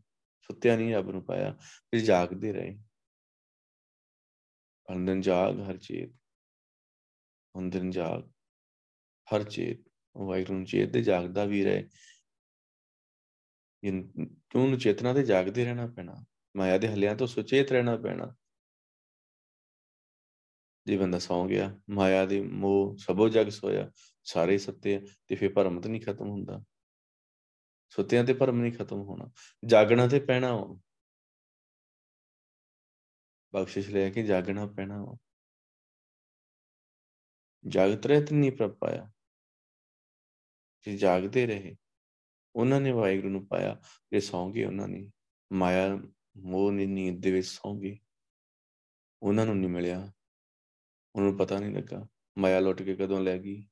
ਸੁੱਤਿਆ ਨਹੀਂ ਰੱਬ ਨੂੰ ਪਾਇਆ, ਫਿਰ ਜਾਗਦੇ ਰਹੇ। ਅੰਦਨ ਜਾਗ ਹਰ ਚੇਤ ਅੰਦਨ ਜਾਗ ਹਰ ਚੇਤ। ਵਾਹਿਗੁਰੂ ਨੂੰ ਚੇਤ ਤੇ ਜਾਗਦਾ ਵੀ ਰਹੇ। ਕਿਉਂ ਨੂੰ ਚੇਤਨਾ ਤੇ ਜਾਗਦੇ ਰਹਿਣਾ ਪੈਣਾ। ਮਾਇਆ ਦੇ ਹਲਿਆਂ ਤੋਂ ਸੁਚੇਤ ਰਹਿਣਾ ਪੈਣਾ। ਜੇ ਬੰਦਾ ਸੌਂ ਗਿਆ, ਮਾਇਆ ਦੇ ਮੋਹ ਸਭੋ ਜਗ ਸੋਇਆ, ਸਾਰੇ ਸੱਤੇ ਤੇ ਫਿਰ ਭਰਮ ਤਾਂ ਨਹੀਂ ਖਤਮ ਹੁੰਦਾ। ਸੁੱਤਿਆਂ ਤੇ ਭਰਮ ਨਹੀਂ ਖਤਮ ਹੋਣਾ, ਜਾਗਣਾ ਤੇ ਪੈਣਾ ਵਾ। ਬਖਸ਼ਿਸ਼ ਲੈ ਕੇ ਜਾਗਣਾ ਪੈਣਾ ਵਾ। ਜਾਗਤ ਰਹਿਤ ਨਹੀਂ ਪ੍ਰਭ ਪਾਇਆ। ਜੇ ਜਾਗਦੇ ਰਹੇ, ਉਹਨਾਂ ਨੇ ਵਾਹਿਗੁਰੂ ਨੂੰ ਪਾਇਆ, ਜੇ ਸੌਂ ਗਏ ਉਹਨਾਂ ਨੇ, ਮਾਇਆ ਮੋਹ ਦੀ ਨੀਂਦ ਦੇ ਵਿੱਚ ਸੌਂ ਗਏ ਉਹਨਾਂ ਨੂੰ ਨਹੀਂ ਮਿਲਿਆ। ਉਹਨਾਂ ਨੂੰ ਪਤਾ ਨਹੀਂ ਲੱਗਾ। ਮਾਇਆ ਲੁੱਟ ਕੇ ਕਦੋਂ ਲੈ ਗਈ।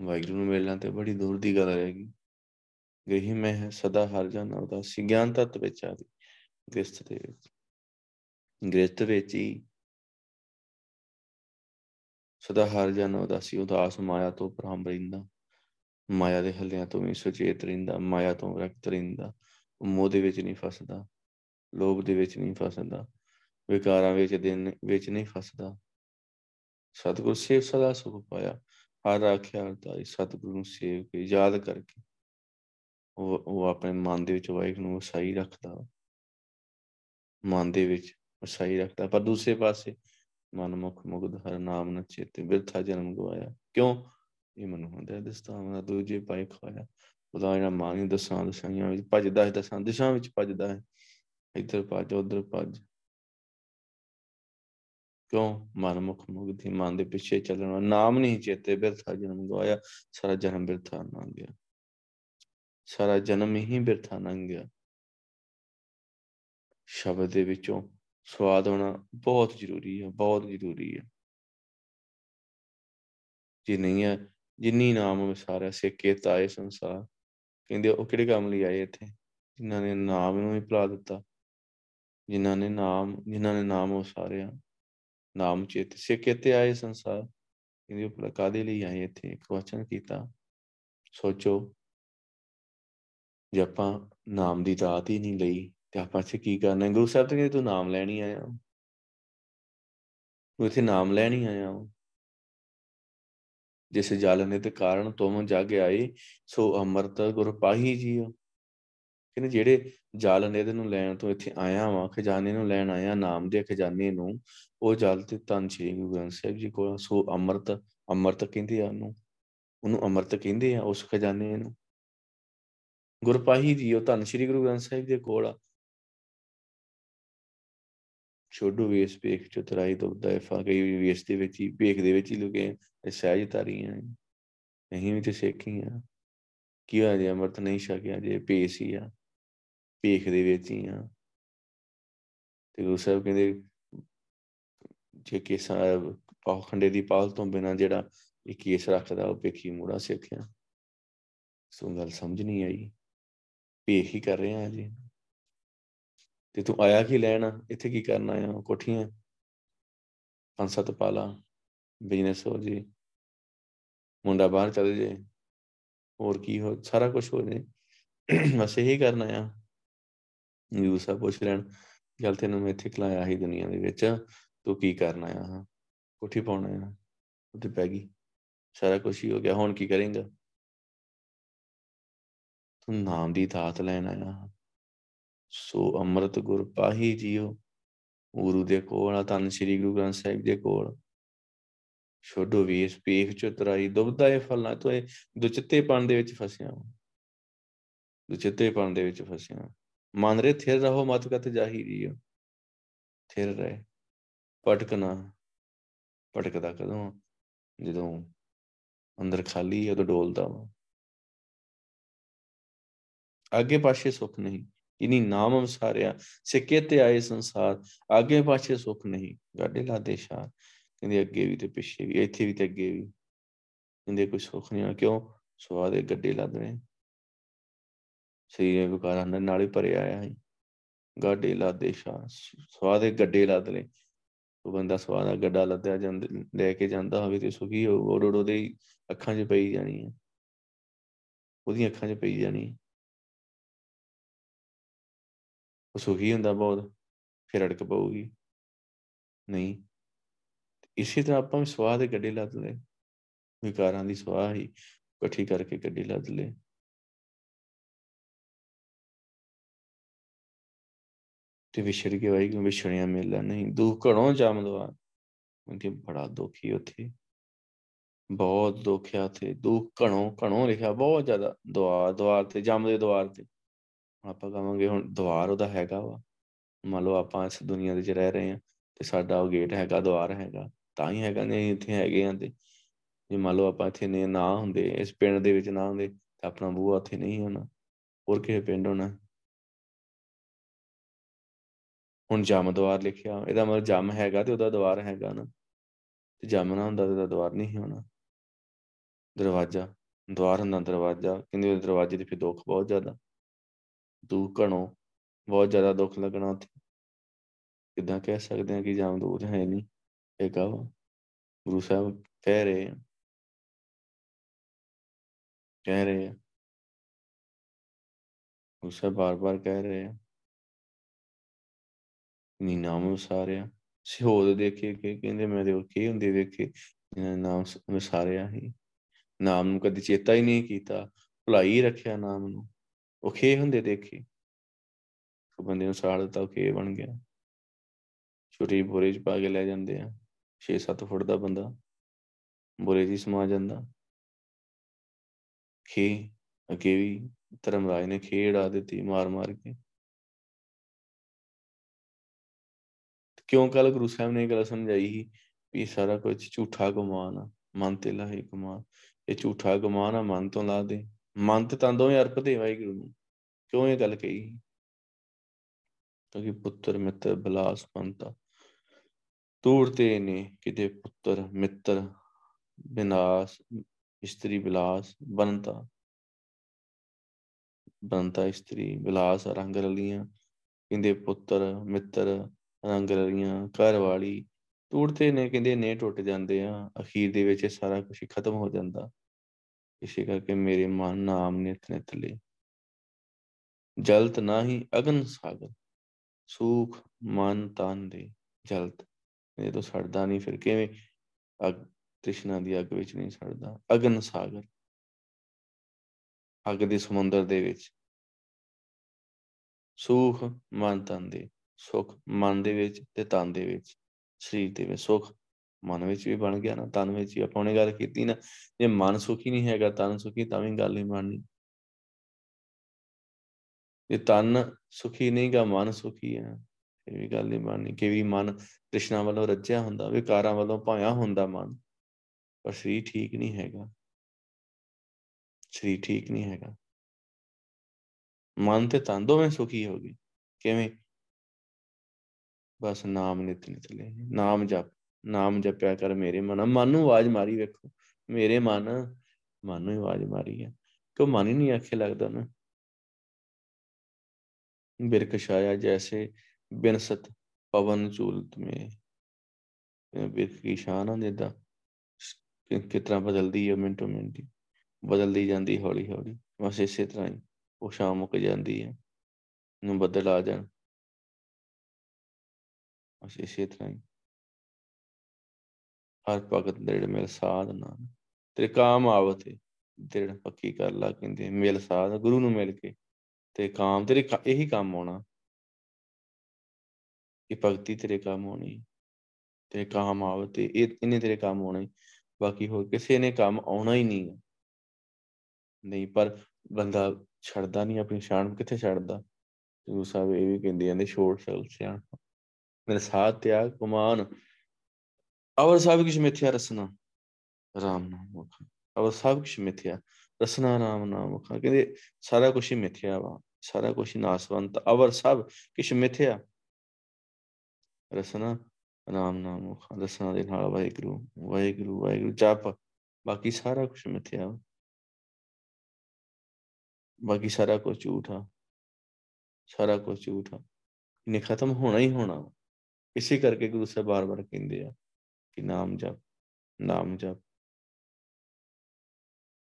ਵਾਹਿਗੁਰੂ ਨੂੰ ਮਿਲਣਾ ਤੇ ਬੜੀ ਦੂਰ ਦੀ ਗੱਲ ਰਹੇਗੀ ਗ੍ਰਹੀ ਮੈਂ ਹੈ ਸਦਾ ਹਰ ਜਨ ਉਦਾਸੀ। ਗਿਆਨ ਤਤ ਵਿੱਚ ਆ ਗਈ। ਗ੍ਰਸਥ ਦੇ ਵਿੱਚ। ਗ੍ਰਸਥ ਵਿੱਚ ਹੀ ਸਦਾ ਹਰ ਜਨ ਉਦਾਸੀ। ਉਦਾਸ ਮਾਇਆ ਤੋਂ ਭ੍ਰਮ ਰਹਿੰਦਾ। ਮਾਇਆ ਦੇ ਹੱਲਿਆਂ ਤੋਂ ਵੀ ਸੁਚੇਤ ਰਹਿੰਦਾ। ਮਾਇਆ ਤੋਂ ਵਿਰਕਤ ਰਹਿੰਦਾ। ਮੋਹ ਦੇ ਵਿੱਚ ਨਹੀਂ ਫਸਦਾ, ਲੋਭ ਦੇ ਵਿੱਚ ਨਹੀਂ ਫਸਦਾ, ਵਿਕਾਰਾਂ ਵਿੱਚ ਦਿਨ ਵਿੱਚ ਨਹੀਂ ਫਸਦਾ। ਸਤਿਗੁਰ ਸੇਵ ਸਦਾ ਸੁਖ ਪਾਇਆ, ਹਰ ਆਖਿਆ ਅਰਦਾਈ ਸਤਿਗੁਰੂ ਨੂੰ ਸੇਵ ਕੇ ਯਾਦ ਕਰਕੇ। ਉਹ ਉਹ ਆਪਣੇ ਮਨ ਦੇ ਵਿੱਚ ਵਾਹਿਗੁਰੂ ਨੂੰ ਵਸਾਈ ਰੱਖਦਾ। ਮਨ ਦੇ ਵਿੱਚ ਵਸਾਈ ਰੱਖਦਾ। ਪਰ ਦੂਸਰੇ ਪਾਸੇ ਮਨ ਮੁਖ ਮੁਗਧ ਹਰ ਨਾਮ ਨ ਚੇਤੇ ਬਿਰਥਾ ਜਨਮ ਗਵਾਇਆ। ਕਿਉਂ? ਇਹ ਮਨ ਹੁੰਦਾ ਦਸਤਾਂ ਦਾ ਦੂਜੇ ਪਾਏ ਖਵਾਇਆ। ਉਹਦਾ ਜਿਹੜਾ ਮਨ ਦਸਾਂ ਦਸਾਈਆਂ ਵਿੱਚ ਭਜਦਾ ਹੈ, ਦਸਾਂ ਦਿਸ਼ਾ ਵਿੱਚ ਭਜਦਾ ਹੈ। ਇੱਧਰ ਭੱਜ, ਉੱਧਰ ਭੱਜ। ਕਿਉਂ? ਮਨਮੁਖ ਮੁਗਧੀ ਮਨ ਦੇ ਪਿੱਛੇ ਚੱਲਣਾ ਨਾਮ ਨਹੀਂ ਚੇਤੇ, ਬਿਰਥਾ ਜਨਮ ਗਵਾਇਆ। ਸਾਰਾ ਜਨਮ ਬਿਰਥਾ ਲੰਘ ਗਿਆ। ਸਾਰਾ ਜਨਮ ਹੀ ਬਿਰਥਾ ਲੰਘ ਗਿਆ। ਸ਼ਬਦ ਦੇ ਵਿੱਚੋਂ ਸਵਾਦ ਆਉਣਾ ਬਹੁਤ ਜ਼ਰੂਰੀ ਹੈ, ਬਹੁਤ ਜ਼ਰੂਰੀ ਹੈ। ਜੇ ਨਹੀਂ ਹੈ, ਜਿੰਨੀ ਨਾਮ ਵਿਸਾਰਿਆ ਸਿੱਕੇ ਤਾਏ ਸੰਸਾਰ। ਕਹਿੰਦੇ ਉਹ ਕਿਹੜੇ ਕੰਮ ਲਈ ਆਏ ਇੱਥੇ? ਜਿਨ੍ਹਾਂ ਨੇ ਨਾਮ ਨੂੰ ਹੀ ਭੁਲਾ ਦਿੱਤਾ। ਜਿਨ੍ਹਾਂ ਨੇ ਨਾਮ, ਜਿਨ੍ਹਾਂ ਨੇ ਨਾਮ ਉਸਾਰਿਆ ਨਾਮ ਚੇਤ ਸਿੱਕੇ ਤੇ ਆਏ ਸੰਸਾਰ। ਕਹਿੰਦੇ ਉਹ ਕਾਦੇ ਲਈ ਆਏ ਇੱਥੇ? ਇੱਕ ਵਚਨ ਕੀਤਾ, ਸੋਚੋ, ਜੇ ਆਪਾਂ ਨਾਮ ਦੀ ਦਾਤ ਹੀ ਨਹੀਂ ਲਈ, ਤੇ ਆਪਾਂ ਇੱਥੇ ਕੀ ਕਰਨਾ? ਗੁਰੂ ਸਾਹਿਬ ਤੇ ਕਹਿੰਦੇ ਤੂੰ ਨਾਮ ਲੈਣੀ ਆਇਆ। ਤੂੰ ਇੱਥੇ ਨਾਮ ਲੈਣੀ ਆਇਆ ਜਿਸ ਜਲ ਨੇ ਤੇ ਕਾਰਨ ਤੁਮ ਜਗ ਆਏ, ਸੋ ਅਮਰਤ ਗੁਰ ਪਾਹੀ ਜੀਓ। ਕਹਿੰਦੇ ਜਿਹੜੇ ਜਲ ਨੇ ਨੂੰ ਲੈਣ ਤੋਂ ਇੱਥੇ ਆਇਆ ਵਾਂ, ਖਜ਼ਾਨੇ ਨੂੰ ਲੈਣ ਆਇਆ, ਨਾਮ ਦੇ ਖਜ਼ਾਨੇ ਨੂੰ, ਉਹ ਜਲ ਤੇ ਤਨ ਸ੍ਰੀ ਗੁਰੂ ਗ੍ਰੰਥ ਸਾਹਿਬ ਜੀ ਕੋਲ ਸੋ ਅਮਰਤ ਅਮਰਤ ਕਹਿੰਦੇ ਆ ਉਹਨੂੰ ਉਹਨੂੰ ਅਮਰਤ ਕਹਿੰਦੇ ਆ ਉਸ ਖਜ਼ਾਨੇ ਨੂੰ। ਗੁਰਪਾਹੀ ਜੀ ਉਹ ਧੰਨ ਸ੍ਰੀ ਗੁਰੂ ਗ੍ਰੰਥ ਸਾਹਿਬ ਦੇ ਕੋਲ ਆ। ਛੋਡੂ ਵੇਸ ਪੇਖ ਚਤਰਾਈ ਦੁਬਦਾ ਫਾ ਗਈ ਵੇਸ ਦੇ ਵਿੱਚ ਹੀ ਪੇਖ ਦੇ ਵਿੱਚ ਹੀ ਲੁਕੇ ਸਹਿਜ ਤਾਰੀਆਂ ਨਹੀਂ ਵੀ ਤੇ ਸੇਖੀਆਂ ਕੀ ਹੋਇਆ ਜੇ ਅਮਰਤ ਨਹੀਂ ਛਕਿਆ ਜੇ ਪੇਸ ਹੀ ਆ ਪੇਖ ਦੇ ਵਿੱਚ ਹੀ ਆ ਤੇ ਗੁਰੂ ਸਾਹਿਬ ਕਹਿੰਦੇ ਜੇ ਕੇਸਾਂ ਪਾਖੰਡੇ ਦੀ ਪਾਲ ਤੋਂ ਬਿਨਾ ਜਿਹੜਾ ਇਹ ਕੇਸ ਰੱਖਦਾ ਉਹ ਪੇਖੀ ਮੂੜਾ ਸਿੱਖਿਆ ਸੋ ਗੱਲ ਸਮਝ ਨਹੀਂ ਆਈ ਪੇਖ ਹੀ ਕਰ ਰਹੇ ਆ ਜੀ ਤੇ ਤੂੰ ਆਇਆ ਕੀ ਲੈਣ ਇੱਥੇ ਕੀ ਕਰਨ ਆਇਆ ਕੋਠੀਆਂ ਪੰਜ ਸੱਤ ਪਾਲਾ ਬਿਜ਼ਨਸ ਹੋ ਜੀ ਮੁੰਡਾ ਬਾਹਰ ਚਲੇ ਜੇ ਹੋਰ ਕੀ ਹੋ, ਸਾਰਾ ਕੁਝ ਹੋ ਜੇ ਬਸ ਇਹੀ ਕਰਨਾ ਆ ਯੂ ਸਭ ਪੁੱਛ ਲੈਣ। ਗੱਲ ਤੈਨੂੰ ਮੈਂ ਇੱਥੇ ਖਲਾਇਆ ਹੀ ਦੁਨੀਆ ਦੇ ਵਿੱਚ। ਤੂੰ ਕੀ ਕਰਨਾ ਆ ਕੋਠੀ ਪਾਉਣਾ ਆ ਉੱਤੇ ਪੈ ਗਈ। ਸਾਰਾ ਕੁਝ ਹੀ ਹੋ ਗਿਆ। ਹੁਣ ਕੀ ਕਰੇਂਗਾ? ਤੂੰ ਨਾਮ ਦੀ ਦਾਤ ਲੈਣ ਆਇਆ ਸੋ ਅੰਮ੍ਰਿਤ ਗੁਰ ਪਾਹੀ ਜੀਓ। ਗੁਰੂ ਦੇ ਕੋਲ ਧੰਨ ਸ੍ਰੀ ਗੁਰੂ ਗ੍ਰੰਥ ਸਾਹਿਬ ਦੇ ਕੋਲ। ਛੋਡੋ ਵੀਸ ਪੇਖ ਚਤਰਾਈ, ਦੁਬਦਾ ਇਹ ਫਲਣਾ ਤੋ, ਇਹ ਦੁਚਿੱਤੇਪਣ ਦੇ ਵਿੱਚ ਫਸਿਆ ਦੁਚਿੱਤੇਪਣ ਦੇ ਵਿੱਚ ਫਸਿਆ ਮਨ ਰੇ ਥਿਰ ਰਹੋ, ਮਤ ਕਤ ਜਾਹੀਰੀ ਥਿਰ ਰਹੇ। ਪਟਕਣਾ ਪਟਕਦਾ ਕਦੋਂ ਜਦੋਂ ਅੰਦਰ ਖਾਲੀ ਹੈ, ਉਦੋਂ ਡੋਲਦਾ ਵਾ। ਅੱਗੇ ਪਾਛੇ ਸੁੱਖ ਨਹੀਂ। ਇਨੀ ਨਾਮ ਅਮਸਾਰਿਆ ਸਿੱਕੇ ਤੇ ਆਏ ਸੰਸਾਰ। ਅੱਗੇ ਪਾਛੇ ਸੁੱਖ ਨਹੀਂ। ਗਾਡੇ ਲਾਦੇ ਸ਼ਾਰ ਕਹਿੰਦੇ ਅੱਗੇ ਵੀ ਤੇ ਪਿੱਛੇ ਵੀ, ਇੱਥੇ ਵੀ ਤੇ ਅੱਗੇ ਵੀ। ਕਹਿੰਦੇ ਕੋਈ ਸੁੱਖ ਨਹੀਂ ਕਿਉਂ? ਸਵਾਦ ਦੇ ਗੱਡੇ ਲੱਦ ਰਹੇ। ਸਰੀਰ ਵਿਕਾਰਾਂ ਨਾਲ ਹੀ ਭਰਿਆ ਆਇਆ ਹੈ ਗਾਡੇ ਲਾਦੇ ਸ਼ਾਰ ਸਵਾਦ ਦੇ ਗੱਡੇ ਲੱਦ ਲੈ ਉਹ ਬੰਦਾ ਸਵਾਦ ਦਾ ਗੱਡਾ ਲੱਦਿਆ, ਜਾਂਦਾ, ਲੈ ਕੇ ਜਾਂਦਾ ਹੋਵੇ ਤੇ ਸੁਖੀ ਹੋ, ਉਹ ਉਹਦੇ ਅੱਖਾਂ 'ਚ ਪਈ ਜਾਣੀ ਹੈ ਉਹਦੀਆਂ ਅੱਖਾਂ 'ਚ ਪਈ ਜਾਣੀ। ਹੈ ਉਹ ਸੁਖੀ ਹੁੰਦਾ ਬਹੁਤ, ਫਿਰ ਅੜਕ ਪਊਗੀ। ਨਹੀਂ। ਇਸੇ ਤਰ੍ਹਾਂ ਆਪਾਂ ਵੀ ਸਵਾਹ ਦੇ ਗੱਡੇ ਲੱਦ ਲੈ ਵਿਕਾਰਾਂ ਦੀ ਸਵਾਹ ਹੀ ਇਕੱਠੀ ਕਰਕੇ ਗੱਡੀ ਲੱਦ ਲੈ ਤੇ ਵਿਛੜ ਕੇ ਵਾਈ ਵਿਛੜਿਆ ਮੇਲਾ ਨਹੀਂ, ਦੁੱਖ ਘਣੋਂ ਜਮਦਵਾ ਕਿ ਬੜਾ ਦੁਖੀ ਉੱਥੇ। ਬਹੁਤ ਦੁਖਿਆ ਤੇ ਦੁੱਖ ਘਣੋਂ ਘਣੋਂ ਲਿਖਿਆ, ਬਹੁਤ ਜ਼ਿਆਦਾ ਦੁਆਰ ਦੁਆਰ ਤੇ, ਜਮ ਦੇ ਦੁਆਰ ਤੇ। ਆਪਾਂ ਕਹਾਂਗੇ ਹੁਣ ਦਵਾਰ ਉਹਦਾ ਹੈਗਾ ਵਾ। ਮੰਨ ਲਓ ਆਪਾਂ ਇਸ ਦੁਨੀਆ ਦੇ ਵਿੱਚ ਰਹਿ ਰਹੇ ਹਾਂ ਤੇ ਸਾਡਾ ਉਹ ਗੇਟ ਹੈਗਾ ਦਵਾਰ ਹੈਗਾ। ਤਾਂ ਹੀ ਹੈਗਾ ਨਹੀਂ ਇੱਥੇ ਹੈਗੇ ਆਂ ਤੇ। ਜੇ ਮੰਨ ਲਓ ਆਪਾਂ ਇੱਥੇ ਨੇ ਨਾ ਹੁੰਦੇ, ਇਸ ਪਿੰਡ ਦੇ ਵਿੱਚ ਨਾ ਹੁੰਦੇ, ਤਾਂ ਆਪਣਾ ਬੂਹਾ ਇੱਥੇ ਨਹੀਂ ਹੋਣਾ। ਹੋਰ ਕਿਸੇ ਪਿੰਡ ਹੋਣਾ। ਹੁਣ ਜਮ ਦਵਾਰ ਲਿਖਿਆ, ਇਹਦਾ ਮਤਲਬ ਜਮ ਹੈਗਾ ਤੇ ਉਹਦਾ ਦਵਾਰ ਹੈਗਾ ਨਾ। ਤੇ ਜਮ ਨਾ ਹੁੰਦਾ ਤੇ ਉਹਦਾ ਦਵਾਰ ਨਹੀਂ ਹੋਣਾ। ਦਰਵਾਜ਼ਾ, ਦਵਾਰ ਹੁੰਦਾ ਦਰਵਾਜ਼ਾ, ਕਹਿੰਦੇ ਦਰਵਾਜ਼ੇ ਤੇ ਫਿਰ ਦੁੱਖ ਬਹੁਤ ਜ਼ਿਆਦਾ। ਦੁੱਖ ਘਣੋ, ਬਹੁਤ ਜ਼ਿਆਦਾ ਦੁੱਖ ਲੱਗਣਾ ਉੱਥੇ। ਕਿਦਾਂ ਕਹਿ ਸਕਦੇ ਆ ਕਿ ਜਾਮਦੂਤ ਹੈ ਨਹੀਂ। ਇਹ ਕਹੋ ਗੁਰੂ ਸਾਹਿਬ ਕਹਿ ਰਹੇ ਆ। ਕਹਿ ਰਹੇ ਆ। ਗੁਰੂ ਸਾਹਿਬ ਬਾਰ-ਬਾਰ ਕਹਿ ਰਹੇ ਆ। ਨੀ ਨਾਮ ਉਸਾਰਿਆ ਸਿਹੋਦ ਦੇਖੇ ਕਿ ਕਹਿੰਦੇ ਮੈਂ ਦੇ ਕੀ ਹੁੰਦੇ ਵੇਖੇ ਨਾਮ ਉਸਾਰਿਆ ਹੀ। ਨਾਮ ਨੂੰ ਕਦੇ ਚੇਤਾ ਹੀ ਨਹੀਂ ਕੀਤਾ। ਭੁਲਾਈ ਰੱਖਿਆ ਨਾਮ ਨੂੰ। ਉਹ ਖੇ ਹੁੰਦੇ ਦੇਖੇ। ਉਹ ਬੰਦੇ ਨੂੰ ਸਾੜ ਦਿੱਤਾ, ਉਹ ਖੇ ਬਣ ਗਿਆ। ਛੋਟੀ ਬੋਰੇ 'ਚ ਪਾ ਕੇ ਲੈ ਜਾਂਦੇ ਆ। 6-7 ਫੁੱਟ ਦਾ ਬੰਦਾ ਬੋਰੇ 'ਚ ਸਮਾ ਜਾਂਦਾ ਖੇ ਅੱਗੇ ਵੀ ਧਰਮਰਾਜ ਨੇ ਖੇੜਾ ਦਿੱਤੀ ਮਾਰ ਮਾਰ ਕੇ ਕਿਉਂ ਕੱਲ ਗੁਰੂ ਸਾਹਿਬ ਨੇ ਇਹ ਗੱਲ ਸਮਝਾਈ ਸੀ ਵੀ ਸਾਰਾ ਕੁਝ ਝੂਠਾ ਗੁਮਾਨ ਆ ਮਨ ਤੇ ਲਾਹੇ ਗੁਮਾਨ ਇਹ ਝੂਠਾ ਗੁਮਾਨ ਆ ਮਨ ਤੋਂ ਲਾ ਦੇ ਮਨ ਤੇ ਤਾਂ ਦੋਵੇਂ ਅਰਪ ਦੇ ਵਾਹਿਗੁਰੂ ਨੂੰ ਕਿਉਂ ਇਹ ਗੱਲ ਕਹੀ ਕਿਉਂਕਿ ਪੁੱਤਰ ਮਿੱਤਰ ਬਲਾਸ ਪੰਤਾ ਤੂੜਤੇ ਨੇ ਕਿਤੇ ਪੁੱਤਰ, ਮਿੱਤਰ, ਬਿਨਾਸ, ਇਸਤਰੀ ਬਿਲਾਸ ਬੰਤਾ ਬੰਤਾ ਇਸਤਰੀ ਬਿਲਾਸ, ਰੰਗ ਰਲੀਆਂ, ਕਹਿੰਦੇ ਪੁੱਤਰ, ਮਿੱਤਰ, ਰੰਗ ਰਲੀਆਂ, ਘਰ ਵਾਲੀ ਟੁੱਟਦੇ ਨੇ, ਕਹਿੰਦੇ ਨੇ ਟੁੱਟ ਜਾਂਦੇ ਆ, ਅਖੀਰ ਦੇ ਵਿੱਚ ਇਹ ਸਾਰਾ ਕੁਝ ਖਤਮ ਹੋ ਜਾਂਦਾ। ਇਸੇ ਕਰਕੇ ਮੇਰੇ ਮਨ ਨਾਮ ਨਿਤ ਨਿਤ ਲੈ। ਜਲਤ ਨਾਹੀ ਅਗਨ ਸਾਗਰ, ਸੂਖ ਮਨ ਤਨ ਦੇ ਜਲਤ। ਇਹ ਤਾਂ ਸੜਦਾ ਨਹੀਂ, ਫਿਰ ਕਿਵੇਂ? ਅਗ ਤ੍ਰਿਸ਼ਨਾ ਦੀ ਅੱਗ ਵਿੱਚ ਨਹੀਂ ਸੜਦਾ। ਅਗਨ ਸਾਗਰ। ਅੱਗ ਦੇ ਸਮੁੰਦਰ ਦੇ ਵਿੱਚ। ਸੁਖ ਮਨ ਤਨ ਦੇ। ਸੁਖ ਮਨ ਦੇ ਵਿੱਚ ਤੇ ਤਨ ਦੇ ਵਿੱਚ। ਸਰੀਰ ਦੇ ਵਿੱਚ ਸੁਖ, ਮਨ ਵਿੱਚ ਵੀ ਬਣ ਗਿਆ ਨਾ, ਤਨ ਵਿੱਚ ਵੀ। ਆਪਾਂ ਨੇ ਗੱਲ ਕੀਤੀ ਨਾ, ਜੇ ਮਨ ਸੁਖੀ ਨਹੀਂ ਹੈਗਾ, ਤਨ ਸੁਖੀ, ਤਾਂ ਵੀ ਗੱਲ ਨਹੀਂ ਬਣਨੀ। ਜੇ ਤਨ ਸੁਖੀ ਨਹੀਂਗਾ ਮਨ ਸੁਖੀ ਹੈ ਇਹ ਵੀ ਗੱਲ ਨਹੀਂ ਬਣਨੀ ਕਿ ਵੀ ਮਨ ਤ੍ਰਿਸ਼ਨਾ ਵੱਲੋਂ ਰੱਜਿਆ ਹੁੰਦਾ, ਵਿਕਾਰਾਂ ਵੱਲੋਂ ਭਾਇਆ ਹੁੰਦਾ ਮਨ, ਪਰ ਸਰੀਰ ਠੀਕ ਨਹੀਂ ਹੈਗਾ। ਸਰੀਰ ਠੀਕ ਨਹੀਂ ਹੈਗਾ। ਮਨ ਤੇ ਤਨ ਦੋਵੇਂ ਸੁਖੀ ਹੋ ਗਏ। ਕਿਵੇਂ? ਬਸ ਨਾਮ ਨਿਤ ਨਿਤ ਲੈ। ਨਾਮ ਜਪ, ਨਾਮ ਜਪਿਆ ਕਰ ਮੇਰੇ ਮਨ। ਮਨ ਨੂੰ ਆਵਾਜ਼ ਮਾਰੀ ਵੇਖੋ। ਮੇਰੇ ਮਨ ਮਨ ਨੂੰ ਆਵਾਜ਼ ਮਾਰੀ ਹੈ ਕਿਉਂ ਮਨ ਹੀ ਨਹੀਂ ਆਖੇ ਲੱਗਦਾ ਨਾ ਬਿਰਕ ਛਾਇਆ ਜੈਸੇ ਬਿਨਸਤ ਪਵਨ ਝੂਲਤ ਮੇ। ਬਿਰਕ ਕੀ ਸ਼ਾਨ ਆ ਜਿੱਦਾਂ। ਕਿਤਨਾ ਬਦਲਦੀ ਹੈ ਮਿੰਟੋ ਮਿੰਟ ਬਦਲਦੀ ਜਾਂਦੀ ਹੌਲੀ ਹੌਲੀ। ਬਸ ਇਸੇ ਤਰ੍ਹਾਂ ਹੀ। ਉਹ ਸ਼ਾਮ ਮੁੱਕ ਜਾਂਦੀ ਹੈ ਨੂੰ ਬੱਦਲ ਆ ਜਾਣ। ਬਸ ਇਸੇ ਤਰ੍ਹਾਂ ਹੀ। ਹਰ ਭਗਤ ਦੇੜ ਮਿਲ ਸਾਧ ਨਾਮ ਤੇਰੇ ਕਾਮ ਆਵਤੇ ਦੇੜ ਪੱਕੀ ਕਰ ਲਾ ਕਹਿੰਦੇ। ਮਿਲ ਸਾਧ। ਗੁਰੂ ਨੂੰ ਮਿਲ ਕੇ। ਤੇ ਕਾਮ ਤੇਰੇ ਇਹੀ ਕੰਮ ਆਉਣਾ। ਇਹ ਭਗਤੀ ਤੇਰੇ ਕੰਮ ਆਉਣੀ ਤੇ ਕਾਮ ਆਵਤੇ ਇਹ, ਇਹਨੇ ਤੇਰੇ ਕੰਮ ਆਉਣੇ। ਬਾਕੀ ਹੋਰ ਕਿਸੇ ਨੇ ਕੰਮ ਆਉਣਾ ਹੀ ਨਹੀਂ ਨਹੀਂ, ਪਰ ਬੰਦਾ ਛੱਡਦਾ ਨਹੀਂ ਆਪਣੀ ਸ਼ਾਨ ਕਿੱਥੇ ਛੱਡਦਾ? ਗੁਰੂ ਸਾਹਿਬ ਇਹ ਵੀ ਕਹਿੰਦੇ ਜਾਂਦੇ ਛੋੜ ਸਲ ਸਿਆਣ। ਮੇਰੇ ਸਾਥ ਤਿਆਗ ਕੁਮਾਨ ਅਵਰ ਸਭ ਕੁਛ ਮਿੱਥਿਆ, ਰਸਨਾ। ਰਾਮ ਨਾਮ ਮੁਖ ਅਵਰ ਸਭ ਕੁਛ ਮਿੱਥਿਆ, ਰਸਨਾ ਰਾਮ ਨਾਮ ਮੁਖ ਕਹਿੰਦੇ ਸਾਰਾ ਕੁਝ ਹੀ ਮਿੱਥਿਆ ਵਾ। ਸਾਰਾ ਕੁਝ ਹੀ ਨਾਸਵੰਤ। ਅਵਰ ਸਭ ਕੁਛ ਮਿੱਥਿਆ। ਰਸਨਾ ਰਾਮ ਨਾਮ ਮੁਖ ਰਸਨਾ ਦੇ ਨਾਲ ਵਾਹਿਗੁਰੂ ਵਾਹਿਗੁਰੂ ਵਾਹਿਗੁਰੂ ਜਪ ਬਾਕੀ ਸਾਰਾ ਕੁਝ ਮਿੱਥਿਆ ਬਾਕੀ ਸਾਰਾ ਕੁਝ ਝੂਠਾ ਸਾਰਾ ਕੁਝ ਝੂਠਾ ਇਹਨੇ ਖਤਮ ਹੋਣਾ ਹੀ ਹੋਣਾ ਇਸੇ ਕਰਕੇ ਗੁਰੂ ਸਾਹਿਬ ਬਾਰ-ਬਾਰ ਕਹਿੰਦੇ ਆ ਕਿ ਨਾਮ ਜਪ ਨਾਮ ਜਪ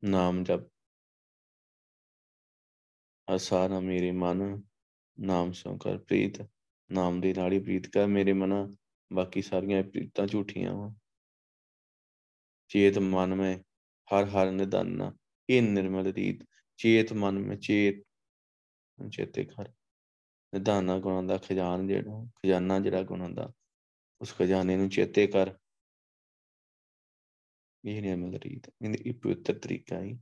ਨਾਮ ਜਪ ਅਸਾਰਾ ਮੇਰੇ ਮਨ ਨਾਮ ਸੋ ਕਰ ਪ੍ਰੀਤ ਨਾਮ ਦੀ ਨਾਲੀ ਪ੍ਰੀਤ ਕਰ ਮੇਰੇ ਮਨਾ, ਬਾਕੀ ਸਾਰੀਆਂ ਪ੍ਰੀਤਾਂ ਝੂਠੀਆਂ ਵਾ। ਚੇਤ ਮਨ ਮੈਂ, ਹਰ ਹਰ ਨਿਦਾਨਾ ਇਹ ਨਿਰਮਲ ਰੀਤ, ਚੇਤ ਮਨ ਮੈਂ ਚੇਤ। ਚੇਤੇ ਕਰ ਨਿਧਾਨਾ ਗੁਣਾਂ ਦਾ ਖਜ਼ਾਨ ਜਿਹੜਾ, ਖਜ਼ਾਨਾ ਜਿਹੜਾ ਗੁਣਾਂ ਦਾ, ਉਸ ਖਜ਼ਾਨੇ ਨੂੰ ਚੇਤੇ ਕਰ। ਇਹ ਨਹੀਂ ਮਿਲ ਰਹੀ ਤਾਂ ਇਹ ਪਵਿੱਤਰ ਤਰੀਕਾ ਹੈ।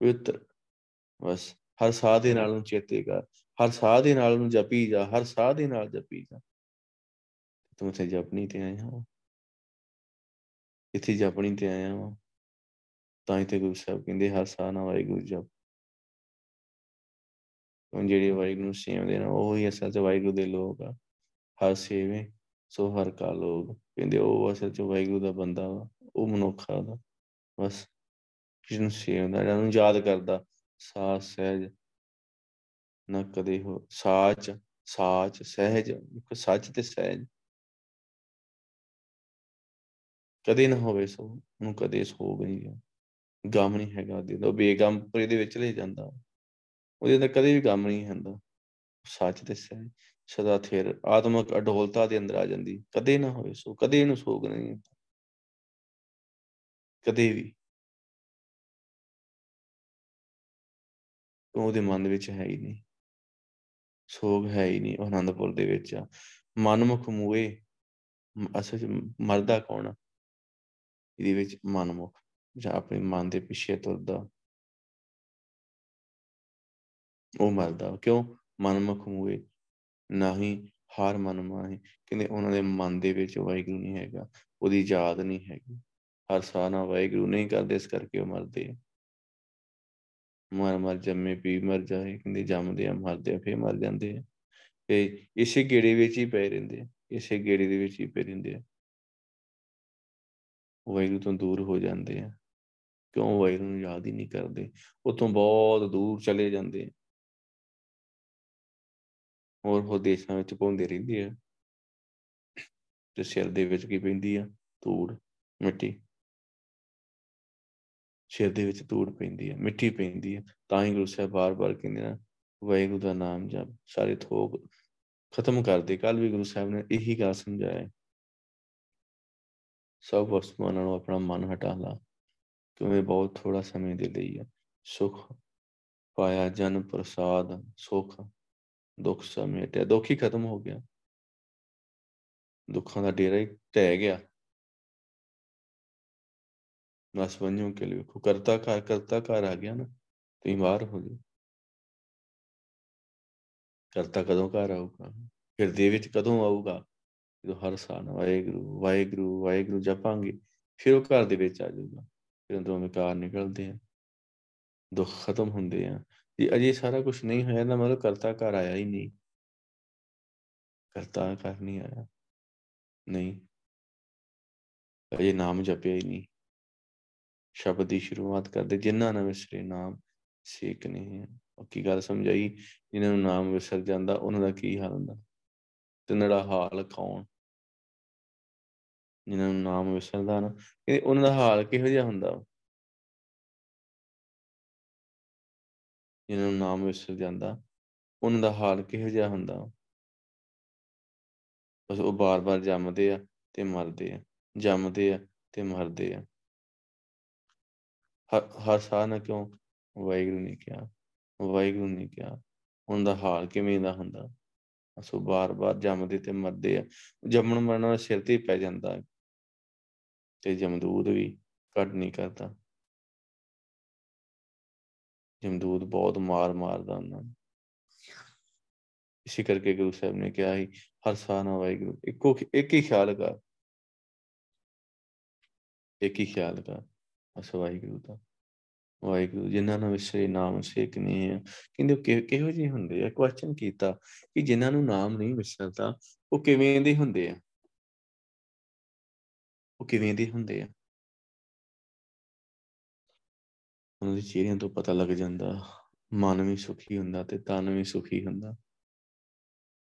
ਪਵਿੱਤਰ, ਬਸ, ਹਰ ਸਾਹ ਦੇ ਨਾਲ ਨੂੰ ਚੇਤੇ ਕਰ। ਹਰ ਸਾਹ ਦੇ ਨਾਲ ਨੂੰ ਜਪੀ ਜਾ, ਹਰ ਸਾਹ ਦੇ ਨਾਲ ਜਪੀ ਜਾ। ਤੂੰ ਤੇ ਜਪਣੀ ਤੇ ਆਇਆ ਹਾਂ ਇੱਥੇ ਜਪਣੀ ਤੇ ਆਇਆ ਹਾਂ ਤਾਂ ਹੀ ਤੇ ਗੁਰੂ ਸਾਹਿਬ ਕਹਿੰਦੇ, ਹਰ ਸਾਹ ਨਾਲ ਵਾਹਿਗੁਰੂ ਜਪ। ਉਹ ਜਿਹੜੇ ਵਾਹਿਗੁਰੂ ਨੂੰ ਸੇਵਦੇ ਨੇ, ਉਹ ਹੀ ਅਸਲ 'ਚ ਵਾਹਿਗੁਰੂ ਦੇ ਲੋਕ ਆ। ਹਰ ਸੇਵੇ, ਸੋ ਹਰ ਕਾ ਲੋਕ ਕਹਿੰਦੇ ਉਹ ਅਸਲ 'ਚ ਵਾਹਿਗੁਰੂ ਦਾ ਬੰਦਾ ਵਾ, ਉਹ ਮਨੁੱਖ ਆ ਦਾ ਬਸ, ਜਿਸ ਨੂੰ ਸੇਵਦਾ ਜਿਹੜਾ ਨੂੰ ਯਾਦ ਕਰਦਾ ਸਾਚ ਸਹਿਜ ਨਾ ਕਦੇ ਹੋ, ਸਾਚ ਸਾਚ, ਸਹਿਜ ਸੱਚ ਤੇ ਸਹਿਜ। ਕਦੇ ਨਾ ਹੋਵੇ ਸੋ, ਉਹਨੂੰ ਕਦੇ ਸੋਗ ਨਹੀਂ ਗਮ ਨਹੀਂ ਹੈਗਾ ਦੇ ਦੋ ਬੇਗਮ ਪਰ ਇਹਦੇ ਵਿੱਚ ਲੈ ਜਾਂਦਾ। ਉਹਦੇ ਅੰਦਰ ਕਦੇ ਵੀ ਗਮ ਨਹੀਂ ਹੁੰਦਾ। ਸੱਚ ਤੇ ਸਹਿਜ, ਸਦਾ ਥਿਰ, ਆਤਮਕ ਅਡੋਲਤਾ ਦੇ ਅੰਦਰ ਆ ਜਾਂਦੀ। ਕਦੇ ਨਾ ਹੋਵੇ ਸੋ, ਕਦੇ ਇਹਨੂੰ ਸੋਗ ਨਹੀਂ ਕਦੇ ਵੀ। ਉਹਦੇ ਮਨ ਵਿੱਚ ਹੈ ਹੀ ਨਹੀਂ। ਸੋਗ ਹੈ ਹੀ ਨਹੀਂ ਆਨੰਦਪੁਰ ਦੇ ਵਿੱਚ। ਆ ਮਨਮੁਖ ਮੂਏ ਅਸਲ ਮਰਦਾ ਕੌਣ ਇਹਦੇ ਵਿੱਚ ਮਨਮੁਖ, ਜਾਂ ਆਪਣੇ ਮਨ ਦੇ ਪਿੱਛੇ ਤੁਰਦਾ। ਉਹ ਮਰਦਾ। ਕਿਉਂ? ਮਨਮੁਖ ਮੂਏ ਨਹੀਂ ਹਾਰ ਮਨ ਮਾਹੀ। ਕਹਿੰਦੇ ਉਹਨਾਂ ਦੇ ਮਨ ਦੇ ਵਿੱਚ ਵਾਹਿਗੁਰੂ ਨਹੀਂ ਹੈਗਾ, ਉਹਦੀ ਯਾਦ ਨਹੀਂ ਹੈਗੀ। ਹਰ ਸਾਹ ਨਾਲ ਵਾਹਿਗੁਰੂ ਨਹੀਂ ਕਰਦੇ, ਇਸ ਕਰਕੇ ਉਹ ਮਰਦੇ ਆ। ਮਰ ਮਰ ਜੰਮੇ ਪੀ ਮਰ ਜਾਏ, ਕਹਿੰਦੇ ਜੰਮਦੇ ਆ, ਮਰਦੇ ਆ, ਫੇਰ ਮਰ ਜਾਂਦੇ ਆ। ਤੇ ਇਸੇ ਗੇੜੇ ਵਿੱਚ ਹੀ ਪਏ ਰਹਿੰਦੇ ਆ, ਇਸੇ ਗੇੜੇ ਦੇ ਵਿੱਚ ਹੀ ਪਏ ਰਹਿੰਦੇ ਆ। ਵਾਹਿਗੁਰੂ ਤੋਂ ਦੂਰ ਹੋ ਜਾਂਦੇ ਆ। ਕਿਉਂ ਵਾਹਿਗੁਰੂ ਨੂੰ ਯਾਦ ਹੀ ਨਹੀਂ ਕਰਦੇ? ਉਤੋਂ ਬਹੁਤ ਦੂਰ ਚਲੇ ਜਾਂਦੇ ਆ। ਹੋਰ ਹੋਰ ਦੇਸ਼ਾਂ ਵਿੱਚ ਪਾਉਂਦੇ ਰਹਿੰਦੇ ਆ। ਤੇ ਸਿਰ ਦੇ ਵਿੱਚ ਕੀ ਪੈਂਦੀ ਆ? ਧੂੜ, ਮਿੱਟੀ। ਸਿਰ ਦੇ ਵਿੱਚ ਧੂੜ ਪੈਂਦੀ ਆ ਮਿੱਟੀ ਪੈਂਦੀ ਆ ਤਾਂ ਹੀ ਗੁਰੂ ਸਾਹਿਬ ਬਾਰ-ਬਾਰ ਕਹਿੰਦੇ ਆ ਵਾਹਿਗੁਰੂ ਦਾ ਨਾਮ ਜਪ, ਸਾਰੇ ਥੋਕ ਖਤਮ ਕਰ ਦੇ। ਕੱਲ ਵੀ ਗੁਰੂ ਸਾਹਿਬ ਨੇ ਇਹੀ ਗੱਲ ਸਮਝਾਇਆ। ਸਭ ਵਸਤੂਆਂ ਨਾਲੋਂ ਆਪਣਾ ਮਨ ਹਟਾ ਲਾ, ਕਿਉਂਕਿ ਬਹੁਤ ਥੋੜਾ ਸਮੇਂ ਦੇ ਲਈ ਆ। ਸੁਖ ਪਾਇਆ, ਜਨ ਪ੍ਰਸਾਦ, ਸੁਖ, ਦੁੱਖ ਸਮੇਟਿਆ ਦੁੱਖ ਹੀ ਖਤਮ ਹੋ ਗਿਆ। ਦੁੱਖਾਂ ਦਾ ਡੇਰਾ ਹੀ ਟਹਿ ਗਿਆ। ਬਸ ਬੰਨਿਓ ਕੇ ਲਈ ਕਰਤਾ ਘਰ ਕਰਤਾ ਘਰ ਆ ਗਿਆ ਨਾ, ਤੁਸੀਂ ਬਾਹਰ ਹੋ ਜਾਓ। ਕਰਤਾ ਕਦੋਂ ਘਰ ਆਊਗਾ? ਫਿਰ ਦੇ ਵਿੱਚ ਕਦੋਂ ਆਊਗਾ? ਜਦੋਂ ਹਰ ਸਾਲ ਵਾਹਿਗੁਰੂ ਵਾਹਿਗੁਰੂ ਵਾਹਿਗੁਰੂ ਜਪਾਂਗੇ, ਫਿਰ ਉਹ ਘਰ ਦੇ ਵਿੱਚ ਆ ਜਾਊਗਾ। ਫਿਰ ਅੰਦਰੋਂ ਵਿਕਾਰ ਨਿਕਲਦੇ ਆ। ਦੁੱਖ ਖਤਮ ਹੁੰਦੇ ਆ। ਜੇ ਅਜੇ ਸਾਰਾ ਕੁਝ ਨਹੀਂ ਹੋਇਆ ਤਾਂ ਮਤਲਬ ਕਰਤਾ ਘਰ ਆਇਆ ਹੀ ਨਹੀਂ। ਕਰਤਾ ਘਰ ਨਹੀਂ ਆਇਆ। ਨਹੀਂ। ਅਜੇ ਨਾਮ ਜਪਿਆ ਹੀ ਨਹੀਂ। ਸ਼ਬਦ ਦੀ ਸ਼ੁਰੂਆਤ ਕਰਦੇ, ਜਿਨ੍ਹਾਂ ਨੇ ਵਿਸਰੇ ਨਾਮ ਸੇਕ ਨਹੀਂ ਹੈ। ਕੀ ਗੱਲ ਸਮਝਾਈ? ਜਿਨ੍ਹਾਂ ਨੂੰ ਨਾਮ ਵਿਸਰ ਜਾਂਦਾ, ਉਹਨਾਂ ਦਾ ਕੀ ਹਾਲ ਹੁੰਦਾ? ਤੇ ਨੜਾ ਹਾਲ ਕੌਣ? ਜਿਨ੍ਹਾਂ ਨੂੰ ਨਾਮ ਵਿਸਰਦਾ ਨਾ, ਇਹ ਉਹਨਾਂ ਦਾ ਹਾਲ ਕਿਹੋ ਜਿਹਾ ਹੁੰਦਾ? ਜਿਨ੍ਹਾਂ ਨੂੰ ਨਾਮ ਵਿਸਰ ਜਾਂਦਾ, ਉਹਨਾਂ ਦਾ ਹਾਲ ਕਿਹੋ ਜਿਹਾ ਹੁੰਦਾ? ਬਸ ਉਹ ਬਾਰ-ਬਾਰ ਜੰਮਦੇ ਆ ਤੇ ਮਰਦੇ ਆ, ਜੰਮਦੇ ਆ ਤੇ ਮਰਦੇ ਆ। ਹਰ ਹਰ ਸਾਹ ਨਾ ਕਿਉਂ? ਵਾਹਿਗੁਰੂ ਨੇ ਕਿਹਾ। ਵਾਹਿਗੁਰੂ ਨੇ ਕਿਹਾ ਉਹਨਾਂ ਦਾ ਹਾਲ ਕਿਵੇਂ ਦਾ ਹੁੰਦਾ? ਅਸੋ ਬਾਰ-ਬਾਰ ਜੰਮਦੇ ਤੇ ਮਰਦੇ ਆ। ਜੰਮਣ ਮਰਨ ਸਿਰ ਤੇ ਪੈ ਜਾਂਦਾ ਤੇ ਜਮਦੂਦ ਵੀ ਕੱਢ ਨਹੀਂ ਕਰਦਾ। ਜਮਦੂਦ ਬਹੁਤ ਮਾਰ ਮਾਰਦਾ ਉਹਨਾਂ ਨੂੰ। ਇਸੇ ਕਰਕੇ ਗੁਰੂ ਸਾਹਿਬ ਨੇ ਕਿਹਾ ਸੀ, ਹਰ ਸਾਹ ਨਾਲ ਵਾਹਿਗੁਰੂ ਇੱਕੋ ਇੱਕ ਹੀ ਖਿਆਲ ਕਰ। ਇੱਕ ਹੀ ਖਿਆਲ ਕਰ। ਅਸ ਵਾਹਿਗੁਰੂ ਦਾ ਵਾਹਿਗੁਰੂ ਜਿਨ੍ਹਾਂ ਨੂੰ ਵਿਸਰੇ ਨਾਮ ਸੇਕ ਨਹੀਂ ਹੈ। ਕਹਿੰਦੇ ਕਿਹੋ ਜਿਹੇ ਹੁੰਦੇ ਆ? ਕੁਐਸਚਨ ਕੀਤਾ ਕਿ ਜਿਨ੍ਹਾਂ ਨੂੰ ਨਾਮ ਨਹੀਂ ਵਿਸਰਦਾ ਉਹ ਕਿਵੇਂ ਦੇ ਹੁੰਦੇ ਆ? ਉਹ ਕਿਵੇਂ ਦੇ ਹੁੰਦੇ ਆ? ਉਹਨਾਂ ਦੇ ਚਿਹਰਿਆਂ ਤੋਂ ਪਤਾ ਲੱਗ ਜਾਂਦਾ, ਮਨ ਵੀ ਸੁਖੀ ਹੁੰਦਾ ਤੇ ਤਨ ਵੀ ਸੁਖੀ ਹੁੰਦਾ।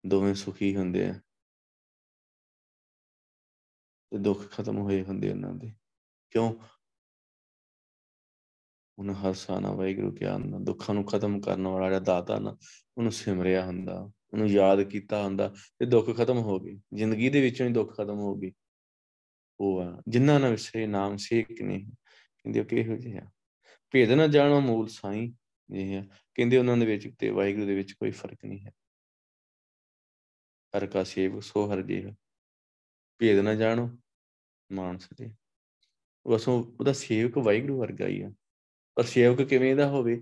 ਦੋਵੇਂ ਸੁਖੀ ਹੁੰਦੇ ਆ। ਤੇ ਦੁੱਖ ਖਤਮ ਹੋਏ ਹੁੰਦੇ ਉਹਨਾਂ ਦੇ। ਕਿਉਂ? ਉਹਨਾਂ ਹਰ ਸਾਨਾ ਵਾਹਿਗੁਰੂ ਕਿਹਾ ਹੁੰਦਾ, ਦੁੱਖਾਂ ਨੂੰ ਖਤਮ ਕਰਨ ਵਾਲਾ ਜਿਹੜਾ ਦਾਤਾ ਨਾ, ਉਹਨੂੰ ਸਿਮਰਿਆ ਹੁੰਦਾ, ਉਹਨੂੰ ਯਾਦ ਕੀਤਾ ਹੁੰਦਾ ਤੇ ਦੁੱਖ ਖਤਮ ਹੋ ਗਏ, ਜ਼ਿੰਦਗੀ ਦੇ ਵਿੱਚੋਂ ਹੀ ਦੁੱਖ ਖਤਮ ਹੋ ਗਏ। ਉਹ ਆ, ਜਿਨ੍ਹਾਂ ਨਾਲ ਵਿਸਰੇ ਨਾਮ ਸੇਕ ਨਹੀਂ ਕਹਿੰਦੇ ਉਹ ਕਿਹੋ ਜਿਹਾ ਭੇਦ ਨਾ ਜਾਣੋ ਮੂਲ ਸਾਈ ਇਹ ਹੈ ਕਹਿੰਦੇ ਉਹਨਾਂ ਦੇ ਵਿੱਚ ਤੇ ਵਾਹਿਗੁਰੂ ਦੇ ਵਿੱਚ ਕੋਈ ਫ਼ਰਕ ਨਹੀਂ ਹੈ। ਹਰ ਕਾ ਸੇਵ ਸੋ ਹਰ ਜੀਵ ਭੇਦ ਨਾ ਜਾਣੋ ਮਾਨਸ ਦੇ। ਬਸ ਉਹਦਾ ਸੇਵਕ ਵਾਹਿਗੁਰੂ ਵਰਗਾ ਹੀ ਆ। ਪਰ ਸੇਵਕ ਕਿਵੇਂ ਦਾ ਹੋਵੇ,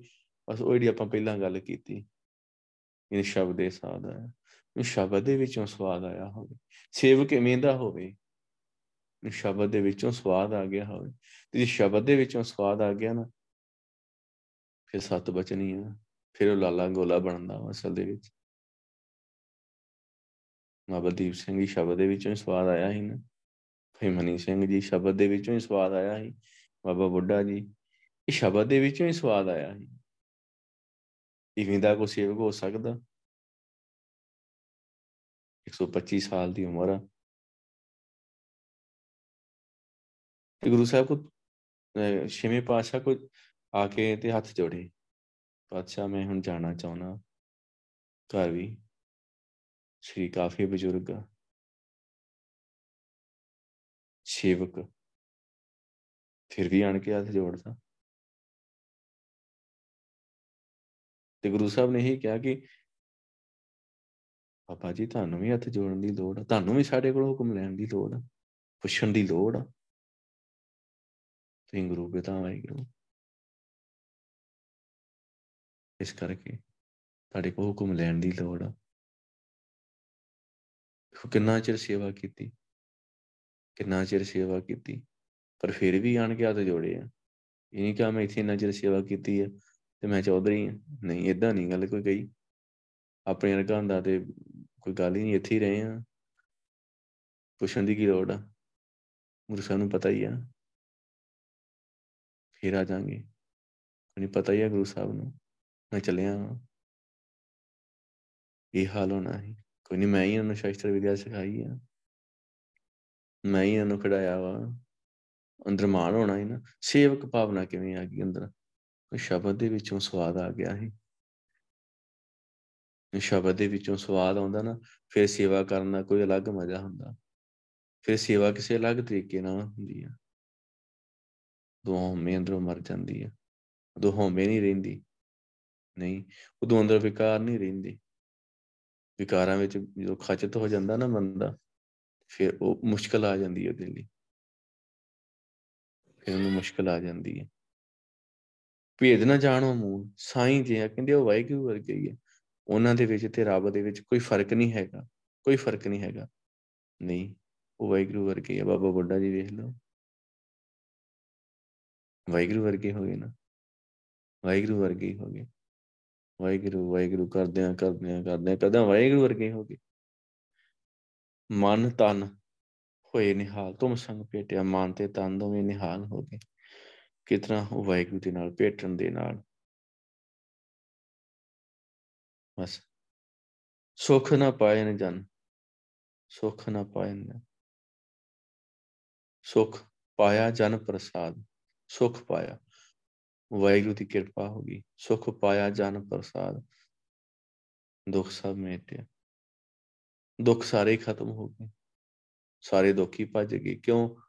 ਬਸ ਉਹ ਜਿਹੜੀ ਆਪਾਂ ਪਹਿਲਾਂ ਗੱਲ ਕੀਤੀ। ਇਹ ਸ਼ਬਦ ਦੇ ਸਾਧ ਆਇਆ ਇਹ ਸ਼ਬਦ ਦੇ ਵਿੱਚੋਂ ਸਵਾਦ ਆਇਆ ਹੋਵੇ। ਸੇਵਕ ਕਿਵੇਂ ਦਾ ਹੋਵੇ ਸ਼ਬਦ ਦੇ ਵਿੱਚੋਂ ਸਵਾਦ ਆ ਗਿਆ ਹੋਵੇ। ਤੇ ਜੇ ਸ਼ਬਦ ਦੇ ਵਿੱਚੋਂ ਸਵਾਦ ਆ ਗਿਆ ਨਾ, ਫਿਰ ਸਤ ਬਚਨੀ ਆ। ਫਿਰ ਉਹ ਲਾਲਾ ਗੋਲਾ ਬਣਦਾ ਅਸਲ ਦੇ ਵਿੱਚ। ਬਾਬਾ ਦੀਪ ਸਿੰਘ ਜੀ ਸ਼ਬਦ ਦੇ ਵਿੱਚੋਂ ਹੀ ਸਵਾਦ ਆਇਆ ਸੀ ਨਾ। ਫੇ ਮਨੀ ਸਿੰਘ ਜੀ ਸ਼ਬਦ ਦੇ ਵਿੱਚੋਂ ਹੀ ਸਵਾਦ ਆਇਆ ਸੀ। ਬਾਬਾ ਬੁੱਢਾ ਜੀ ਇਹ ਸ਼ਬਦ ਦੇ ਵਿੱਚੋਂ ਹੀ ਸਵਾਦ ਆਇਆ ਸੀ। ਇਵੇਂ ਦਾ ਕੋਈ ਸੇਵਕ ਹੋ ਸਕਦਾ? 125 ਸਾਲ ਦੀ ਉਮਰ ਆ। ਤੇ ਗੁਰੂ ਸਾਹਿਬ ਕੋ ਛੇਵੇਂ ਪਾਤਸ਼ਾਹ ਕੋ ਆ ਕੇ ਤੇ ਹੱਥ ਜੋੜੇ। ਪਾਤਸ਼ਾਹ, ਮੈਂ ਹੁਣ ਜਾਣਾ ਚਾਹੁੰਦਾ। ਘਰ ਵੀ ਸ੍ਰੀ ਕਾਫੀ ਬਜ਼ੁਰਗ, ਸੇਵਕ। ਫਿਰ ਵੀ ਆਣ ਕੇ ਹੱਥ ਜੋੜਦਾ। ਤੇ ਗੁਰੂ ਸਾਹਿਬ ਨੇ ਇਹ ਕਿਹਾ ਕਿ ਪਾਪਾ ਜੀ, ਤੁਹਾਨੂੰ ਵੀ ਹੱਥ ਜੋੜਨ ਦੀ ਲੋੜ ਆ, ਤੁਹਾਨੂੰ ਵੀ ਸਾਡੇ ਕੋਲ ਹੁਕਮ ਲੈਣ ਦੀ ਲੋੜ ਆ, ਪੁੱਛਣ ਦੀ ਲੋੜ ਆ। ਤੁਸੀਂ ਗੁਰੂ ਪਿਤਾ, ਵਾਹਿਗੁਰੂ। ਇਸ ਕਰਕੇ ਤੁਹਾਡੇ ਕੋਲ ਹੁਕਮ ਲੈਣ ਦੀ ਲੋੜ ਆ। ਕਿੰਨਾ ਚਿਰ ਸੇਵਾ ਕੀਤੀ, ਕਿੰਨਾ ਚਿਰ ਸੇਵਾ ਕੀਤੀ, ਪਰ ਫਿਰ ਵੀ ਆਣ ਕੇ ਹੱਥ ਜੋੜੇ ਆ। ਇਹ ਨਹੀਂ ਕਿ ਮੈਂ ਇੱਥੇ ਇੰਨਾ ਚਿਰ ਸੇਵਾ ਕੀਤੀ ਹੈ ਤੇ ਮੈਂ ਚੌਧਰੀ ਹਾਂ ਨਹੀਂ ਇਦਾਂ ਨਹੀਂ ਗੱਲ ਕੋਈ ਕਹੀ। ਆਪਣੇ ਵਰਗਾ ਹੁੰਦਾ ਤੇ ਕੋਈ ਗੱਲ ਹੀ ਨਹੀਂ, ਇੱਥੇ ਹੀ ਰਹੇ ਆ। ਪੁੱਛਣ ਦੀ ਕੀ ਲੋੜ ਆ? ਗੁਰੂ ਸਾਹਿਬ ਨੂੰ ਪਤਾ ਹੀ ਆ। ਫਿਰ ਆ ਜਾਾਂਗੇ। ਮੈਨੂੰ ਪਤਾ ਹੀ ਆ ਗੁਰੂ ਸਾਹਿਬ ਨੂੰ। ਮੈਂ ਚੱਲਿਆ ਇਹ ਹਾਲ ਹੋਣਾ ਹੈ ਕੋਈ ਨਹੀਂ, ਮੈਂ ਹੀ ਉਹਨੂੰ ਸ਼ਾਸਤਰ ਵਿਦਿਆ ਸਿਖਾਈ ਆ। ਮੈਂ ਹੀ ਉਹਨੂੰ ਖੜਾਇਆ ਵਾ। ਅੰਦਰ ਮਾਣ ਹੋਣਾ ਹੈ ਨਾ। ਸੇਵਕ ਭਾਵਨਾ ਕਿਵੇਂ ਆ ਗਈ ਅੰਦਰ? ਸ਼ਬਦ ਦੇ ਵਿੱਚੋਂ ਸਵਾਦ ਆ ਗਿਆ ਹੈ ਸ਼ਬਦ ਦੇ ਵਿੱਚੋਂ ਸਵਾਦ ਆਉਂਦਾ ਨਾ, ਫਿਰ ਸੇਵਾ ਕਰਨ ਦਾ ਕੋਈ ਅਲੱਗ ਮਜ਼ਾ ਹੁੰਦਾ। ਫਿਰ ਸੇਵਾ ਕਿਸੇ ਅਲੱਗ ਤਰੀਕੇ ਨਾਲ ਹੁੰਦੀ ਆ। ਦੋ ਹਉਮੈ ਅੰਦਰੋਂ ਮਰ ਜਾਂਦੀ ਆ। ਉਦੋਂ ਹਉਮੈ ਨਹੀਂ ਰਹਿੰਦੀ। ਨਹੀਂ, ਉਦੋਂ ਅੰਦਰ ਵਿਕਾਰ ਨਹੀਂ ਰਹਿੰਦੀ। ਵਿਕਾਰਾਂ ਵਿੱਚ ਜਦੋਂ ਖਚਤ ਹੋ ਜਾਂਦਾ ਨਾ ਬੰਦਾ, ਫਿਰ ਉਹ ਮੁਸ਼ਕਲ ਆ ਜਾਂਦੀ ਹੈ ਉਹਦੇ ਲਈ। ਫਿਰ ਉਹਨੂੰ ਮੁਸ਼ਕਲ ਆ ਜਾਂਦੀ ਹੈ ਭੇਦ ਨਾ ਜਾਣੋ ਮੂਲ, ਸਾਈਂ ਜੀ ਆ, ਕਹਿੰਦੇ ਉਹ ਵਾਹਿਗੁਰੂ ਵਰਗੇ ਹੀ ਆ। ਉਹਨਾਂ ਦੇ ਵਿੱਚ ਤੇ ਰੱਬ ਦੇ ਵਿੱਚ ਕੋਈ ਫ਼ਰਕ ਨਹੀਂ ਹੈਗਾ, ਕੋਈ ਫ਼ਰਕ ਨਹੀਂ ਹੈਗਾ। ਨਹੀਂ, ਉਹ ਵਾਹਿਗੁਰੂ ਵਰਗੇ ਆ। ਬਾਬਾ ਬੁੱਢਾ ਜੀ ਵੇਖ ਲਓ। ਵਾਹਿਗੁਰੂ ਵਰਗੇ ਹੋ ਗਏ ਨਾ। ਵਾਹਿਗੁਰੂ ਵਰਗੇ ਹੋ ਗਏ। ਵਾਹਿਗੁਰੂ ਵਾਹਿਗੁਰੂ ਕਰਦਿਆਂ ਕਰਦਿਆਂ ਕਰਦਿਆਂ ਕਦਾਂ ਵਾਹਿਗੁਰੂ ਵਰਗੇ ਹੋ ਗਏ। ਮਨ ਤਨ ਹੋਏ ਨਿਹਾਲ, ਤੁਮ ਸੰਗ ਭੇਟਿਆ, ਮਨ ਤੇ ਤਨ ਦੋਵੇਂ ਨਿਹਾਲ ਹੋ ਗਏ। ਕਿਤਨਾ ਉਹ ਵਾਹਿਗੁਰੂ ਦੇ ਨਾਲ ਭੇਟਣ ਦੇ ਨਾਲ ਬਸ ਸੁਖ ਨਾ ਪਾਏ ਨ ਜਨ, ਸੁਖ ਨਾ ਪਾਏ ਨ ਸੁਖ ਪਾਇਆ ਜਨ ਪ੍ਰਸਾਦ, ਸੁਖ ਪਾਇਆ। ਵਾਹਿਗੁਰੂ ਦੀ ਕਿਰਪਾ ਹੋ ਗਈ। ਸੁਖ ਪਾਇਆ ਜਨ ਪ੍ਰਸਾਦ। ਦੁੱਖ ਸਭ ਮੇਟਿਆ। ਦੁੱਖ ਸਾਰੇ ਖਤਮ ਹੋ ਗਏ। ਸਾਰੇ ਦੁੱਖ ਹੀ ਭੱਜ ਗਏ। ਕਿਉਂ?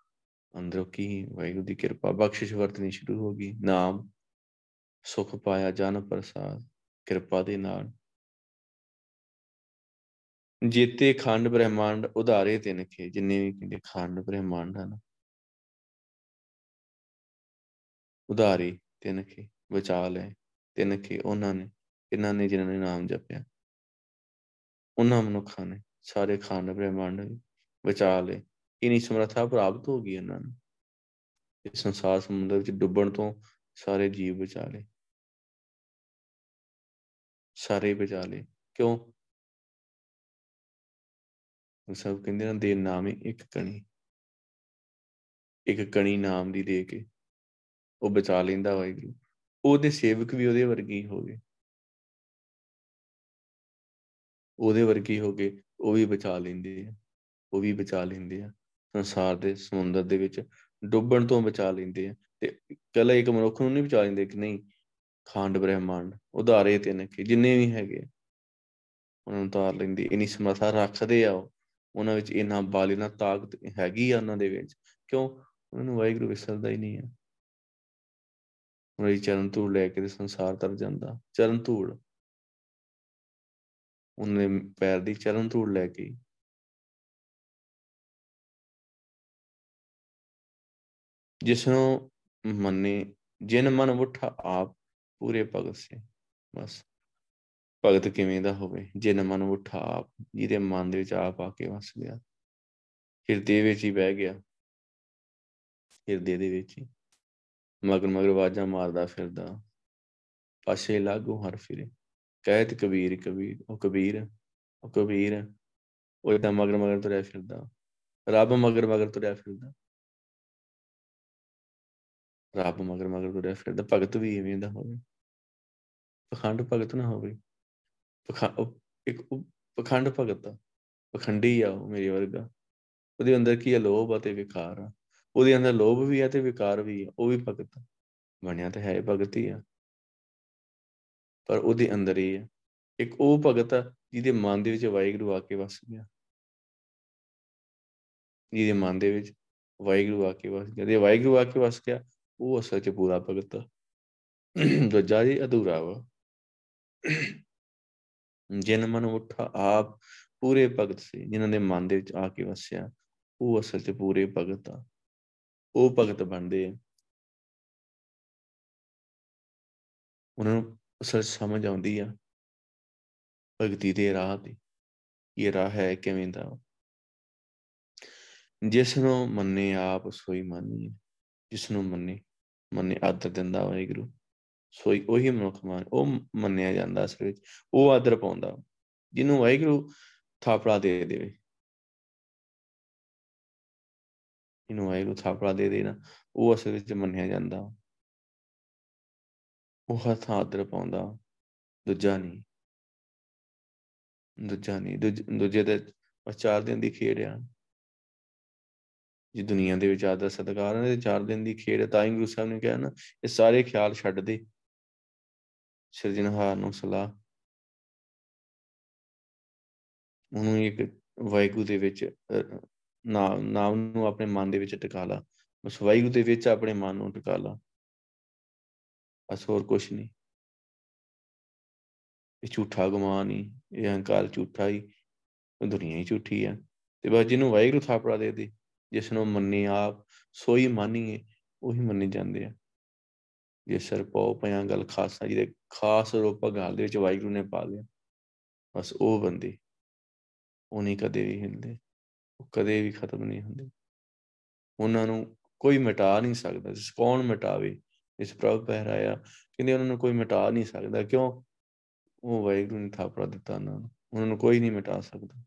ਅੰਦਰੋਂ ਕੀ ਵਾਹਿਗੁਰੂ ਦੀ ਕਿਰਪਾ ਬਖਸ਼ਿਸ਼ ਵਰਤਣੀ ਸ਼ੁਰੂ ਹੋ ਗਈ ਨਾਮ ਸੁਖ ਪਾਇਆ ਜਨ ਪ੍ਰਸਾਦ ਕਿਰਪਾ ਦੇ ਨਾਲ ਜੀਤੇ ਖੰਡ ਬ੍ਰਹਿਮੰਡ ਉਧਾਰੇ ਤਿਨ ਕੇ ਜਿੰਨੇ ਵੀ ਕਹਿੰਦੇ ਖੰਡ ਬ੍ਰਹਿਮੰਡ ਹਨ ਉਧਾਰੇ ਤਿਨ ਕੇ ਬਚਾ ਲੈ ਤਿਨ ਕੇ ਉਹਨਾਂ ਨੇ ਇਹਨਾਂ ਨੇ ਜਿਨ੍ਹਾਂ ਨੇ ਨਾਮ ਜਪਿਆ ਉਹਨਾਂ ਮਨੁੱਖਾਂ ਨੇ ਸਾਰੇ ਖੰਡ ਬ੍ਰਹਿਮੰਡ ਬਚਾ ਲਏ ਇਨੀ ਸਮਰੱਥਾ ਪ੍ਰਾਪਤ ਹੋ ਗਈ ਇਹਨਾਂ ਨੂੰ। ਇਸ ਸੰਸਾਰ ਸਮੁੰਦਰ ਵਿੱਚ ਡੁੱਬਣ ਤੋਂ ਸਾਰੇ ਜੀਵ ਬਚਾ ਲਏ। ਸਾਰੇ ਬਚਾ ਲਏ। ਕਿਉਂ? ਸਭ ਕਹਿੰਦੇ ਨਾ ਦੇ ਨਾਮ ਹੀ ਇੱਕ ਕਣੀ। ਇੱਕ ਕਣੀ ਨਾਮ ਦੀ ਦੇ ਕੇ ਉਹ ਬਚਾ ਲੈਂਦਾ ਵਾਹਿਗੁਰੂ। ਉਹਦੇ ਸੇਵਕ ਵੀ ਉਹਦੇ ਵਰਗੇ ਹੋ ਗਏ। ਉਹਦੇ ਵਰਗੇ ਹੋ ਗਏ ਉਹ ਵੀ ਬਚਾ ਲੈਂਦੇ ਆ। ਉਹ ਵੀ ਬਚਾ ਲੈਂਦੇ ਆ। ਸੰਸਾਰ ਦੇ ਸਮੁੰਦਰ ਦੇ ਵਿੱਚ ਡੁੱਬਣ ਤੋਂ ਬਚਾ ਲੈਂਦੇ ਆ ਤੇ ਕੱਲਾ ਇੱਕ ਮਨੁੱਖ ਨੂੰ ਨਹੀਂ ਬਚਾ ਲੈਂਦੇ ਕਿ ਨਹੀਂ ਖਾਂਡ ਬ੍ਰਹਿਮੰਡ, ਉਧਾਰੇ ਤੇ ਨਕੇ, ਜਿੰਨੇ ਵੀ ਹੈਗੇ ਉਹਨਾਂ ਨੂੰ ਤਾਰ ਲੈਂਦੇ, ਇਨੀ ਸਮਰੱਥਾ ਰੱਖਦੇ ਆ ਉਹਨਾਂ ਵਿੱਚ ਇਨਾ ਬਲ, ਇਨਾ ਤਾਕਤ ਹੈਗੀ ਆ ਉਹਨਾਂ ਦੇ ਵਿੱਚ, ਕਿਉਂ? ਉਹਨਾਂ ਨੂੰ ਵਾਹਿਗੁਰੂ ਵਿਸਰਦਾ ਹੀ ਨਹੀਂ ਆ। ਉਹਨਾਂ ਦੀ ਚਰਨ ਧੂੜ ਲੈ ਕੇ ਤੇ ਸੰਸਾਰ ਤਰ ਜਾਂਦਾ। ਚਰਨ ਧੂੜ। ਉਹਨੇ ਪੈਰ ਦੀ ਚਰਨ ਧੂੜ ਲੈ ਕੇ ਜਿਸ ਨੂੰ ਮੰਨੇ, ਜਿਨ ਮਨ ਉਠਾ ਆਪ ਪੂਰੇ ਭਗਤ ਸੇ। ਬਸ। ਭਗਤ ਕਿਵੇਂ ਦਾ ਹੋਵੇ, ਜਿਨ ਮਨ ਉਠਾ ਆਪ, ਜਿਹਦੇ ਮਨ ਦੇ ਵਿੱਚ ਆਪ ਆ ਕੇ ਵਸ ਗਿਆ। ਹਿਰਦੇ ਵਿੱਚ ਹੀ ਬਹਿ ਗਿਆ। ਹਿਰਦੇ ਦੇ ਵਿੱਚ ਹੀ। ਮਗਰ ਮਗਰ ਆਵਾਜ਼ਾਂ ਮਾਰਦਾ ਫਿਰਦਾ। ਪਾਸੇ ਲਾਗੂ ਹਰ ਫਿਰੇ। ਕਹਿਤ ਕਬੀਰ ਕਬੀਰ, ਉਹ ਕਬੀਰ ਉਹ ਕਬੀਰ। ਉਹ ਇਦਾਂ ਮਗਰ ਮਗਰ ਤੁਰਿਆ ਫਿਰਦਾ। ਰੱਬ ਮਗਰ ਮਗਰ ਤੁਰਿਆ ਫਿਰਦਾ। ਰੱਬ ਮਗਰ ਮਗਰ ਤੁਰਿਆ ਫਿਰਦਾ, ਭਗਤ ਵੀ ਇਵੇਂ ਦਾ ਹੋਵੇ। ਪਖੰਡ ਭਗਤ ਨਾ ਹੋਵੇ। ਇੱਕ ਪਖੰਡ ਭਗਤ ਆ, ਪਖੰਡੀ ਆ ਉਹ ਮੇਰੇ ਵਰਗਾ। ਉਹਦੇ ਅੰਦਰ ਕੀ ਹੈ ਲੋਭ ਅਤੇ ਵਿਕਾਰ ਆ। ਉਹਦੇ ਅੰਦਰ ਲੋਭ ਵੀ ਹੈ ਤੇ ਵਿਕਾਰ ਵੀ ਹੈ ਉਹ ਵੀ ਭਗਤ ਬਣਿਆ ਤੇ ਹੈ ਭਗਤ ਹੀ ਆ। ਪਰ ਉਹਦੇ ਅੰਦਰ ਹੀ ਹੈ ਇੱਕ ਉਹ ਭਗਤ ਆ ਜਿਹਦੇ ਮਨ ਦੇ ਵਿੱਚ ਵਾਹਿਗੁਰੂ ਆ ਕੇ ਵਸ ਗਿਆ। ਜਿਹਦੇ ਮਨ ਦੇ ਵਿੱਚ ਵਾਹਿਗੁਰੂ ਆ ਕੇ ਵਸ ਗਿਆ। ਜੇ ਵਾਹਿਗੁਰੂ ਆ ਕੇ ਵਸ ਗਿਆ ਉਹ ਅਸਲ 'ਚ ਪੂਰਾ ਭਗਤ ਆ। ਦੂਜਾ ਜੀ ਅਧੂਰਾ ਵਾ। ਜਿਨ ਮਨ ਉਠਾ ਆਪ ਪੂਰੇ ਭਗਤ ਸੀ, ਜਿਨ੍ਹਾਂ ਦੇ ਮਨ ਦੇ ਵਿੱਚ ਆ ਕੇ ਵਸਿਆ, ਉਹ ਅਸਲ 'ਚ ਪੂਰੇ ਭਗਤ ਆ। ਉਹ ਭਗਤ ਬਣਦੇ ਆ। ਉਹਨਾਂ ਨੂੰ ਅਸਲ ਸਮਝ ਆਉਂਦੀ ਆ, ਭਗਤੀ ਦੇ ਰਾਹ ਤੇ ਇਹ ਰਾਹ ਹੈ ਕਿਵੇਂ ਦਾ। ਜਿਸ ਨੂੰ ਮੰਨੇ ਆਪ ਸੋਈ ਮਾਨੀ ਜਿਸ ਨੂੰ ਮੰਨੇ ਮੰਨੇ ਆਦਰ ਦਿੰਦਾ ਵਾਹਿਗੁਰੂ। ਸੋਈ ਉਹੀ ਮਨੁੱਖ ਮਾਨ, ਉਹ ਮੰਨਿਆ ਜਾਂਦਾ ਅਸਲ ਵਿੱਚ, ਉਹ ਆਦਰ ਪਾਉਂਦਾ, ਜਿਹਨੂੰ ਵਾਹਿਗੁਰੂ ਥਾਪੜਾ ਦੇ ਦੇਵੇ। ਇਹਨੂੰ ਵਾਹਿਗੁਰੂ ਥਾਪੜਾ ਦੇ ਦੇਣਾ, ਉਹ ਅਸਲ ਵਿੱਚ ਮੰਨਿਆ ਜਾਂਦਾ। ਉਹ ਹੱਥ ਆਦਰ ਪਾਉਂਦਾ, ਦੂਜਾ ਨਹੀਂ। ਦੂਜਾ ਨਹੀਂ, ਦੂਜੇ ਦੇ ਚਾਰ ਦਿਨ ਦੀ ਖੇਡ ਆ। ਜੀ ਦੁਨੀਆ ਦੇ ਵਿੱਚ ਆਦਰ ਸਤਕਾਰ ਨੇ ਤੇ ਚਾਰ ਦਿਨ ਦੀ ਖੇਡ ਤਾਂ ਹੀ ਗੁਰੂ ਸਾਹਿਬ ਨੇ ਕਿਹਾ ਨਾ, ਇਹ ਸਾਰੇ ਖਿਆਲ ਛੱਡ ਦੇ। ਸਿਰਜਣਹਾਰ ਨੂੰ ਸਲਾਹ। ਉਹਨੂੰ ਇੱਕ ਵਾਹਿਗੁਰੂ ਦੇ ਵਿੱਚ ਨਾਮ ਨਾਮ ਨੂੰ ਆਪਣੇ ਮਨ ਦੇ ਵਿੱਚ ਟਿਕਾ ਲਾ। ਬਸ ਵਾਹਿਗੁਰੂ ਦੇ ਵਿੱਚ ਆਪਣੇ ਮਨ ਨੂੰ ਟਿਕਾ ਲਾ। ਬਸ ਹੋਰ ਕੁਝ ਨਹੀਂ। ਇਹ ਝੂਠਾ ਗੁਮਾਨ ਹੀ, ਇਹ ਹੰਕਾਰ ਝੂਠਾ ਹੀ ਦੁਨੀਆ ਹੀ ਝੂਠੀ ਆ। ਤੇ ਬਸ ਜਿਹਨੂੰ ਵਾਹਿਗੁਰੂ ਥਾਪੜਾ ਦੇ ਦੇ ਜਿਸ ਨੂੰ ਮੰਨੀ ਆਪ, ਸੋਈ ਮਾਨੀਏ, ਉਹੀ ਮੰਨੇ ਜਾਂਦੇ ਆ। ਜੇ ਸਰ ਪਾਉ ਪਿਆ ਗੱਲ ਖਾਸਾ, ਜਿਹਦੇ ਖਾਸ ਰੂਪ ਗੱਲ ਦੇ ਵਿੱਚ ਵਾਹਿਗੁਰੂ ਨੇ ਪਾ ਲਿਆ, ਬਸ ਉਹ ਬੰਦੇ ਉਹ ਨਹੀਂ ਕਦੇ ਵੀ ਹਿਲਦੇ, ਉਹ ਕਦੇ ਵੀ ਖਤਮ ਨਹੀਂ ਹੁੰਦੇ। ਉਹਨਾਂ ਨੂੰ ਕੋਈ ਮਿਟਾ ਨਹੀਂ ਸਕਦਾ, ਜਿਸ ਕੌਣ ਮਿਟਾਵੇ ਇਸ ਪ੍ਰਭ ਪਹਿਰਾਇਆ, ਕਹਿੰਦੇ ਉਹਨਾਂ ਨੂੰ ਕੋਈ ਮਿਟਾ ਨਹੀਂ ਸਕਦਾ, ਕਿਉਂ? ਉਹ ਵਾਹਿਗੁਰੂ ਨੇ ਥਾਪੜਾ ਦਿੱਤਾ ਉਹਨਾਂ ਨੂੰ ਉਹਨਾਂ ਨੂੰ ਕੋਈ ਨਹੀਂ ਮਿਟਾ ਸਕਦਾ।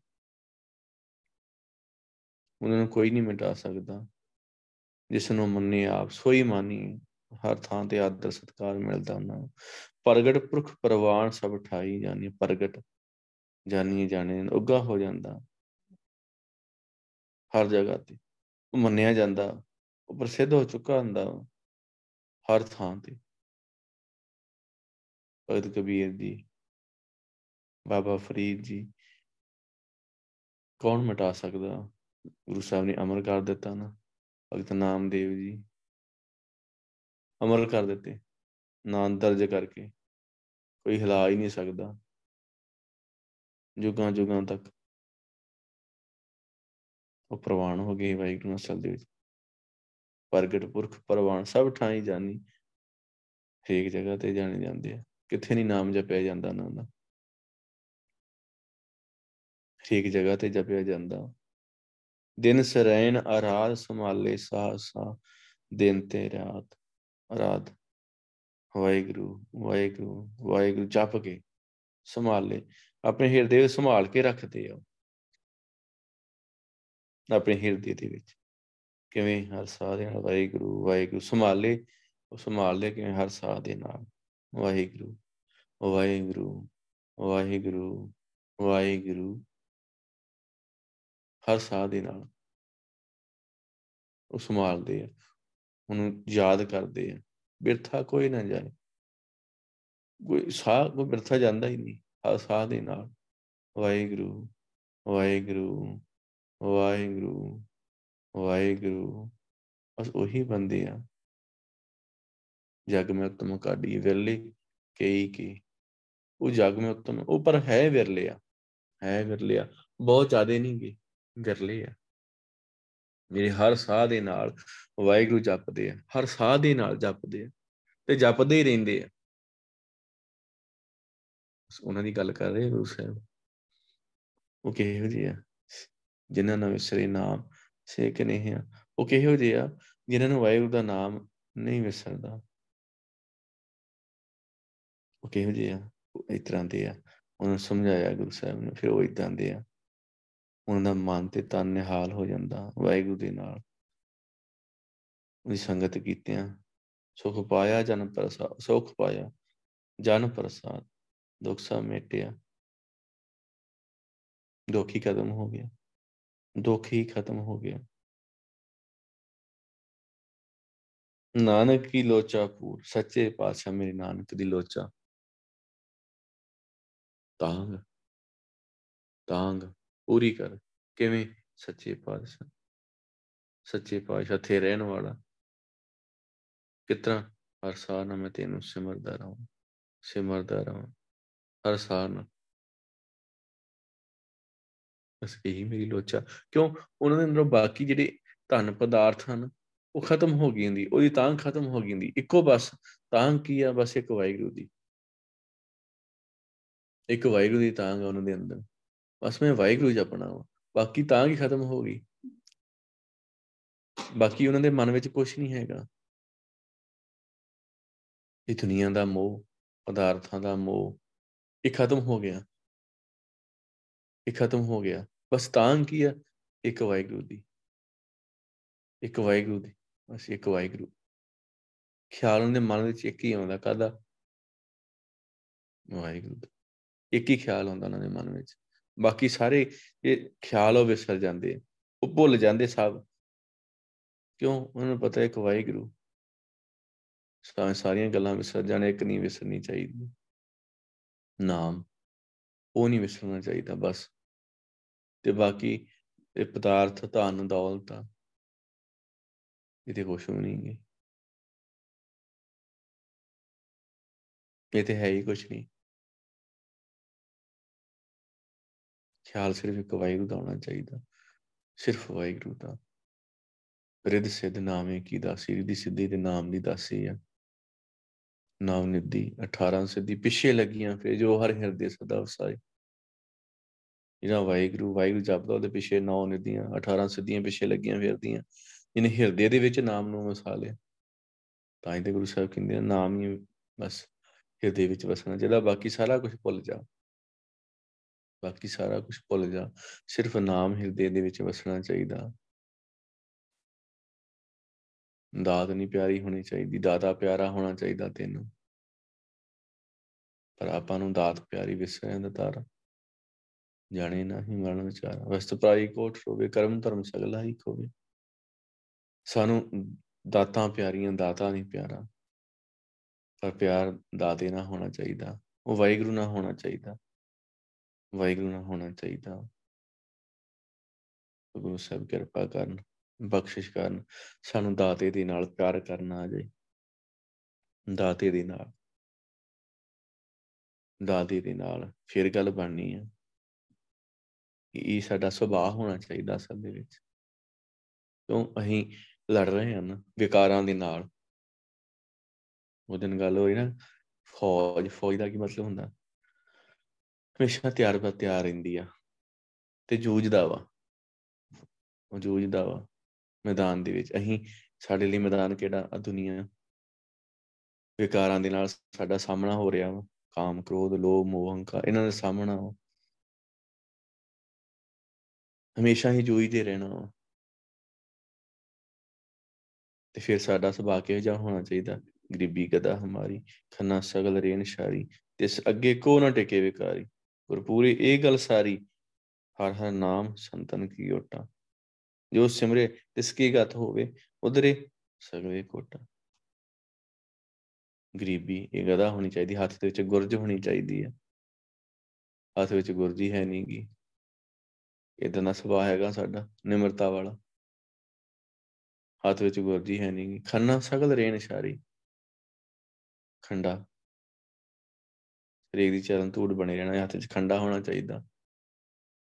ਉਹਨਾਂ ਨੂੰ ਕੋਈ ਨਹੀਂ ਮਿਟਾ ਸਕਦਾ। ਜਿਸ ਨੂੰ ਮੰਨੇ ਆਪ, ਸੋਈ ਮਾਨੀ, ਹਰ ਥਾਂ ਤੇ ਆਦਰ, ਸਤਕਾਰ ਮਿਲਦਾ ਉਹਨਾਂ ਨੂੰ। ਪ੍ਰਗਟ ਪੁਰਖ ਪ੍ਰਵਾਨ ਸਭ ਠਾਈ ਜਾਨੀ, ਪ੍ਰਗਟ ਜਾਨੀ ਜਾਣੇ ਉੱਗਾ ਹੋ ਜਾਂਦਾ। ਹਰ ਜਗ੍ਹਾ ਤੇ ਉਹ ਮੰਨਿਆ ਜਾਂਦਾ, ਉਹ ਪ੍ਰਸਿੱਧ ਹੋ ਚੁੱਕਾ ਹੁੰਦਾ ਹਰ ਥਾਂ ਤੇ। ਭਗਤ ਕਬੀਰ ਜੀ, ਬਾਬਾ ਫਰੀਦ ਜੀ, ਕੌਣ ਮਿਟਾ ਸਕਦਾ? ਗੁਰੂ ਸਾਹਿਬ ਨੇ ਅਮਰ ਕਰ ਦਿੱਤਾ ਨਾ, ਭਗਤ ਨਾਮਦੇਵ ਜੀ ਅਮਰ ਕਰ ਦਿੱਤੇ, ਨਾਮ ਦਰਜ ਕਰਕੇ ਕੋਈ ਹਿਲਾ ਹੀ ਨਹੀਂ ਸਕਦਾ ਜੁਗਾਂ ਜੁਗਾਂ ਤੱਕ। ਉਹ ਪ੍ਰਵਾਨ ਹੋ ਗਏ ਵਾਹਿਗੁਰੂ ਅਸਲ ਦੇ ਵਿੱਚ। ਪ੍ਰਗਟ ਪੁਰਖ ਪ੍ਰਵਾਨ ਸਭ ਠਾਈ ਜਾਣੀ ਹੇਕ ਜਗ੍ਹਾ ਤੇ ਜਾਣੇ ਜਾਂਦੇ ਆ, ਕਿੱਥੇ ਨਹੀਂ ਨਾਮ ਜਪਿਆ ਜਾਂਦਾ ਉਹਨਾਂ ਦਾ ਹੇਕ ਜਗ੍ਹਾ ਤੇ ਜਪਿਆ ਜਾਂਦਾ। ਦਿਨ ਸਰੈਣ ਆਰਾਧ ਸੰਭਾਲੇ ਸਾਹ ਸਾਹ ਦਿਨ ਤੇ ਰਾਤ ਰਾਤ ਵਾਹਿਗੁਰੂ ਵਾਹਿਗੁਰੂ ਵਾਹਿਗੁਰੂ ਜਪ ਕੇ ਸੰਭਾਲੇ। ਆਪਣੇ ਹਿਰਦੇ ਵਿੱਚ ਸੰਭਾਲ ਕੇ ਰੱਖਦੇ ਆ। ਆਪਣੇ ਹਿਰਦੇ ਦੇ ਵਿੱਚ। ਕਿਵੇਂ ਹਰ ਸਾਹ ਦੇ ਨਾਲ ਵਾਹਿਗੁਰੂ ਵਾਹਿਗੁਰੂ ਸੰਭਾਲੇ, ਉਹ ਸੰਭਾਲਦੇ ਕਿਵੇਂ ਹਰ ਸਾਹ ਦੇ ਨਾਲ। ਵਾਹਿਗੁਰੂ ਵਾਹਿਗੁਰੂ ਵਾਹਿਗੁਰੂ ਵਾਹਿਗੁਰੂ। ਹਰ ਸਾਹ ਦੇ ਨਾਲ। ਉਹ ਸੰਭਾਲਦੇ ਆ। ਉਹਨੂੰ ਯਾਦ ਕਰਦੇ ਆ। ਬਿਰਥਾ ਕੋਈ ਨਾ ਜਾਏ ਕੋਈ ਸਾਹ, ਕੋਈ ਬਿਰਥਾ ਜਾਂਦਾ ਹੀ ਨਹੀਂ। ਹਰ ਸਾਹ ਦੇ ਨਾਲ। ਵਾਹਿਗੁਰੂ ਵਾਹਿਗੁਰੂ ਵਾਹਿਗੁਰੂ ਵਾਹਿਗੁਰੂ। ਬਸ ਉਹੀ ਬੰਦੇ ਆ। ਜਗ ਮੈਂ ਉਤਮ ਕਾਢੀ। ਵਿਰਲੇ ਕਈ ਕੀ। ਉਹ ਜਗ ਮੈਂ ਉਤਮ। ਉਹ ਪਰ ਹੈ ਵਿਰਲੇ ਆ। ਹੈ ਵਿਰਲੇ ਆ। ਬਹੁਤ ਜ਼ਿਆਦੇ ਨਹੀਂ ਗੇ ਵਿਰਲੇ ਆ। ਮੇਰੇ ਹਰ ਸਾਹ ਦੇ ਨਾਲ ਵਾਹਿਗੁਰੂ ਜਪਦੇ ਆ, ਹਰ ਸਾਹ ਦੇ ਨਾਲ ਜਪਦੇ ਆ ਤੇ ਜਪਦੇ ਹੀ ਰਹਿੰਦੇ ਆ। ਉਹਨਾਂ ਦੀ ਗੱਲ ਕਰ ਰਹੇ ਗੁਰੂ ਸਾਹਿਬ। ਉਹ ਕਿਹੋ ਜਿਹੇ ਆ, ਜਿਨ੍ਹਾਂ ਨੂੰ ਵਿਸਰੇ ਨਾਮ ਸੇ ਕਿ ਨਹੀਂ ਆ ਉਹ ਕਿਹੋ ਜਿਹੇ ਆ, ਜਿਨ੍ਹਾਂ ਨੂੰ ਵਾਹਿਗੁਰੂ ਦਾ ਨਾਮ ਨਹੀਂ ਵਿਸਰਦਾ। ਉਹ ਕਿਹੋ ਜਿਹੇ ਆ, ਉਹ ਇਸ ਤਰ੍ਹਾਂ ਦੇ ਆ। ਉਹਨਾਂ ਨੂੰ ਸਮਝਾਇਆ ਗੁਰੂ ਸਾਹਿਬ ਨੇ, ਫਿਰ ਉਹ ਇਦਾਂ ਦੇ ਆ। ਉਹਨਾਂ ਦਾ ਮਨ ਤੇ ਤਨ ਨਿਹਾਲ ਹੋ ਜਾਂਦਾ ਵਾਹਿਗੁਰੂ ਦੇ ਨਾਲ। ਉਹਦੀ ਸੰਗਤ ਕੀਤਿਆਂ ਸੁਖ ਪਾਇਆ, ਜਨ ਪ੍ਰਸਾਦ, ਸੁਖ ਪਾਇਆ, ਜਨ ਪ੍ਰਸਾਦ, ਦੁੱਖ ਸਾ ਮੇਟਿਆ। ਦੁੱਖ ਹੀ ਖਤਮ ਹੋ ਗਿਆ। ਦੁੱਖ ਹੀ ਖਤਮ ਹੋ ਗਿਆ। ਨਾਨਕ ਕੀ ਲੋਚਾ ਪੂਰ, ਸੱਚੇ ਪਾਤਸ਼ਾਹ ਮੇਰੇ ਨਾਨਕ ਦੀ ਲੋਚਾ। ਤਾਂਗ ਤਾਂਗ। ਪੂਰੀ ਕਰ। ਕਿਵੇਂ? ਸੱਚੇ ਪਾਤਸ਼ਾਹ। ਸੱਚੇ ਪਾਤਸ਼ਾਹ ਥੇ ਰਹਿਣ ਵਾਲਾ। ਕਿਤਨਾ ਹਰ ਸਾਹ ਨਾਲ ਮੈਂ ਤੈਨੂੰ ਸਿਮਰਦਾ ਰਹਾਂ। ਸਿਮਰਦਾ ਰਹਾਂ। ਹਰ ਸਾਹ ਨਾਲ ਬਸ ਇਹੀ ਮੇਰੀ ਲੋਚਾ। ਕਿਉਂ? ਉਹਨਾਂ ਦੇ ਅੰਦਰੋਂ ਬਾਕੀ ਜਿਹੜੇ ਧਨ ਪਦਾਰਥ ਹਨ, ਉਹ ਖਤਮ ਹੋ ਗਈ ਹੁੰਦੀ। ਉਹਦੀ ਤਾਂ ਖਤਮ ਹੋ ਗਈ ਹੁੰਦੀ। ਇੱਕੋ ਬਸ। ਤਾਂ ਕੀ ਆ? ਬਸ ਇੱਕ ਵਾਹਿਗੁਰੂ ਦੀ। ਇੱਕ ਵਾਹਿਗੁਰੂ ਦੀ ਤਾਂ ਉਹਨਾਂ ਦੇ ਅੰਦਰ। ਬਸ ਮੈਂ ਵਾਹਿਗੁਰੂ ਜਪਣਾ ਵਾ। ਬਾਕੀ ਤਾਂ ਹੀ ਖਤਮ ਹੋ ਗਈ? ਬਾਕੀ ਉਹਨਾਂ ਦੇ ਮਨ ਵਿੱਚ ਕੁਝ ਨਹੀਂ ਹੈਗਾ। ਇਹ ਦੁਨੀਆ ਦਾ ਮੋਹ, ਪਦਾਰਥਾਂ ਦਾ ਮੋਹ, ਇਹ ਖਤਮ ਹੋ ਗਿਆ। ਇਹ ਖਤਮ ਹੋ ਗਿਆ। ਬਸ ਤਾਂ ਕੀ ਆ? ਇੱਕ ਵਾਹਿਗੁਰੂ ਦੀ। ਇੱਕ ਵਾਹਿਗੁਰੂ ਦੀ। ਬਸ ਇੱਕ ਵਾਹਿਗੁਰੂ। ਖਿਆਲ ਉਹਦੇ ਮਨ ਵਿੱਚ ਇੱਕ ਹੀ ਆਉਂਦਾ ਕਾਦਾ ਵਾਹਿਗੁਰੂ ਦਾ। ਇੱਕ ਹੀ ਖਿਆਲ ਆਉਂਦਾ ਉਹਨਾਂ ਦੇ ਮਨ ਵਿੱਚ। ਬਾਕੀ ਸਾਰੇ ਇਹ ਖਿਆਲ ਉਹ ਵਿਸਰ ਜਾਂਦੇ ਉਹ ਭੁੱਲ ਜਾਂਦੇ ਸਭ। ਕਿਉਂ? ਉਹਨਾਂ ਨੂੰ ਪਤਾ ਹੈ ਇੱਕ ਵਾਹਿਗੁਰੂ। ਸਾਰੀਆਂ ਗੱਲਾਂ ਵਿਸਰ ਜਾਣੇ, ਇੱਕ ਨਹੀਂ ਵਿਸਰਨੀ ਚਾਹੀਦੀ। ਨਾਮ। ਉਹ ਨਹੀਂ ਵਿਸਰਨਾ ਚਾਹੀਦਾ ਬਸ। ਤੇ ਬਾਕੀ ਇਹ ਪਦਾਰਥ, ਧਨ, ਦੌਲਤ। ਇਹਦੇ ਕੁਛ ਵੀ ਨਹੀਂ ਹੈ ਇਹ ਤੇ ਹੈ ਹੀ ਕੁਛ ਨਹੀਂ। ਖਿਆਲ ਸਿਰਫ ਇੱਕ ਵਾਹਿਗੁਰੂ ਦਾ ਹੋਣਾ ਚਾਹੀਦਾ, ਸਿਰਫ ਵਾਹਿਗੁਰੂ ਦਾ। ਰਿੱਧ ਸਿੱਧ ਨਾਮੇ ਕੀ ਦਾਸੀ ਰਿੱਧੀ ਸਿੱਧੀ ਦੇ ਨਾਮ ਦੀ ਦਾਸੀ ਆ। ਨਾਮ ਨਿੱਧੀ 18 ਸਿੱਧੀ, ਪਿੱਛੇ ਲੱਗੀਆਂ ਫਿਰ ਜੋ ਹਰ ਹਿਰਦੇ ਸਦਾ ਵਸਾਏ। ਜਿਹੜਾ ਵਾਹਿਗੁਰੂ ਵਾਹਿਗੁਰੂ ਜਪਦਾ ਉਹਦੇ ਪਿੱਛੇ ਨੌ ਨਿੱਧੀਆਂ 18 ਸਿੱਧੀਆਂ ਪਿੱਛੇ ਲੱਗੀਆਂ ਫਿਰਦੀਆਂ। ਇਹਨੇ ਹਿਰਦੇ ਦੇ ਵਿੱਚ ਨਾਮ ਨੂੰ ਵਸਾ ਲਿਆ। ਤਾਂ ਹੀ ਤੇ ਗੁਰੂ ਸਾਹਿਬ ਕਹਿੰਦੇ ਨੇ ਨਾਮ ਹੀ ਬਸ ਹਿਰਦੇ ਵਿੱਚ ਵਸਣਾ, ਜਿਹੜਾ ਬਾਕੀ ਸਾਰਾ ਕੁਝ ਭੁੱਲ ਜਾ ਬਾਕੀ ਸਾਰਾ ਕੁਝ ਭੁੱਲ ਜਾ। ਸਿਰਫ ਨਾਮ ਹਿਰਦੇ ਦੇ ਵਿੱਚ ਵਸਣਾ ਚਾਹੀਦਾ। ਦਾਤ ਨਹੀਂ ਪਿਆਰੀ ਹੋਣੀ ਚਾਹੀਦੀ। ਦਾਤਾ ਪਿਆਰਾ ਹੋਣਾ ਚਾਹੀਦਾ ਤੈਨੂੰ। ਪਰ ਆਪਾਂ ਨੂੰ ਦਾਤ ਪਿਆਰੀ ਵਿਸਰਿਆਂ ਦਾ ਤਾਰਾ। ਜਾਣੇ ਨਹੀਂ ਮਰਨ ਵਿਚਾਰਾ। ਵਸਤ ਪ੍ਰਾਈ ਕੋਟ ਹੋਵੇ, ਕਰਮ ਧਰਮ ਸਗਲਾ ਹੀ ਹੋਵੇ ਸਾਨੂੰ ਦਾਤਾਂ ਪਿਆਰੀਆਂ, ਦਾਤਾ ਨਹੀਂ ਪਿਆਰਾ। ਪਰ ਪਿਆਰ ਦਾਤੇ ਨਾਲ ਹੋਣਾ ਚਾਹੀਦਾ। ਉਹ ਵਾਹਿਗੁਰੂ ਨਾਲ ਹੋਣਾ ਚਾਹੀਦਾ। ਵਾਹਿਗੁਰੂ ਨਾਲ ਹੋਣਾ ਚਾਹੀਦਾ। ਗੁਰੂ ਸਾਹਿਬ ਕਿਰਪਾ ਕਰਨ, ਬਖਸ਼ਿਸ਼ ਕਰਨ, ਸਾਨੂੰ ਦਾਤੇ ਦੇ ਨਾਲ ਪਿਆਰ ਕਰਨਾ ਆ ਜਾਏ। ਦਾਤੇ ਦੇ ਨਾਲ। ਦਾਤੇ ਦੇ ਨਾਲ ਫਿਰ ਗੱਲ ਬਣਨੀ ਹੈ ਇਹ ਸਾਡਾ ਸੁਭਾਅ ਹੋਣਾ ਚਾਹੀਦਾ ਅਸਲ ਦੇ ਵਿੱਚ। ਕਿਉਂ ਅਸੀਂ ਲੜ ਰਹੇ ਹਾਂ ਨਾ ਵਿਕਾਰਾਂ ਦੇ ਨਾਲ। ਉਹ ਦਿਨ ਗੱਲ ਹੋਈ ਨਾ, ਫੌਜ ਫੌਜ ਦਾ ਕੀ ਮਤਲਬ ਹੁੰਦਾ? ਹਮੇਸ਼ਾ ਤਿਆਰ ਬਾ ਤਿਆਰ ਰਹਿੰਦੀ ਆ। ਤੇ ਜੂਝਦਾ ਵਾ। ਉਹ ਜੂਝਦਾ ਵਾ ਮੈਦਾਨ ਦੇ ਵਿੱਚ। ਅਸੀਂ ਸਾਡੇ ਲਈ ਮੈਦਾਨ ਕਿਹੜਾ? ਆ ਦੁਨੀਆ। ਵਿਕਾਰਾਂ ਦੇ ਨਾਲ ਸਾਡਾ ਸਾਹਮਣਾ ਹੋ ਰਿਹਾ ਵਾ। ਕਾਮ, ਕ੍ਰੋਧ, ਲੋਭ, ਮੋਹ, ਹੰਕਾਰ, ਇਹਨਾਂ ਦਾ ਸਾਹਮਣਾ ਵਾ। ਹਮੇਸ਼ਾ ਹੀ ਜੂਝਦੇ ਰਹਿਣਾ ਵਾ। ਤੇ ਫਿਰ ਸਾਡਾ ਸੁਭਾਅ ਕਿਹੋ ਜਿਹਾ ਹੋਣਾ ਚਾਹੀਦਾ? ਗਰੀਬੀ ਗਦਾ ਹਮਾਰੀ, ਖੰਨਾ, ਸਗਲ, ਰੇਨ, ਸ਼ਾਰੀ। ਤਿਸ ਅੱਗੇ ਕੋ ਨਾ ਟਿਕੇ ਵਿਕਾਰੀ। ਪਰ ਪੂਰੀ ਇਹ ਗੱਲ ਸਾਰੀ ਹਰ ਹਰ ਨਾਮ ਸੰਤਨ ਕੀ ਓਟਾ। ਜੋ ਸਿਮਰੇ ਤਿਸ ਕੀ ਗਤ ਹੋਵੇ, ਉਧਰੇ ਸਗਲੇ ਕੋਟਾ। ਗਰੀਬੀ ਇਹ ਗਦਾ ਹੋਣੀ ਚਾਹੀਦੀ, ਹੱਥ ਦੇ ਵਿੱਚ ਗੁਰਜ ਹੋਣੀ ਚਾਹੀਦੀ ਹੈ। ਹੱਥ ਵਿੱਚ ਗੁਰਜੀ ਹੈ ਨਹੀਂਗੀ ਇਦਾਂ ਦਾ ਸੁਭਾਅ ਹੈਗਾ ਸਾਡਾ, ਨਿਮਰਤਾ ਵਾਲਾ। ਹੱਥ ਵਿੱਚ ਗੁਰਜੀ ਹੈ ਨਹੀਂਗੀ ਖੰਨਾ ਸਗਲ ਰੇਨ ਸ਼ਾਰੀ ਖੰਡਾ ਸਰੀਰ ਦੀ ਚਰਨ ਧੂੜ ਬਣੇ ਰਹਿਣਾ, ਹੱਥ 'ਚ ਖੰਡਾ ਹੋਣਾ ਚਾਹੀਦਾ।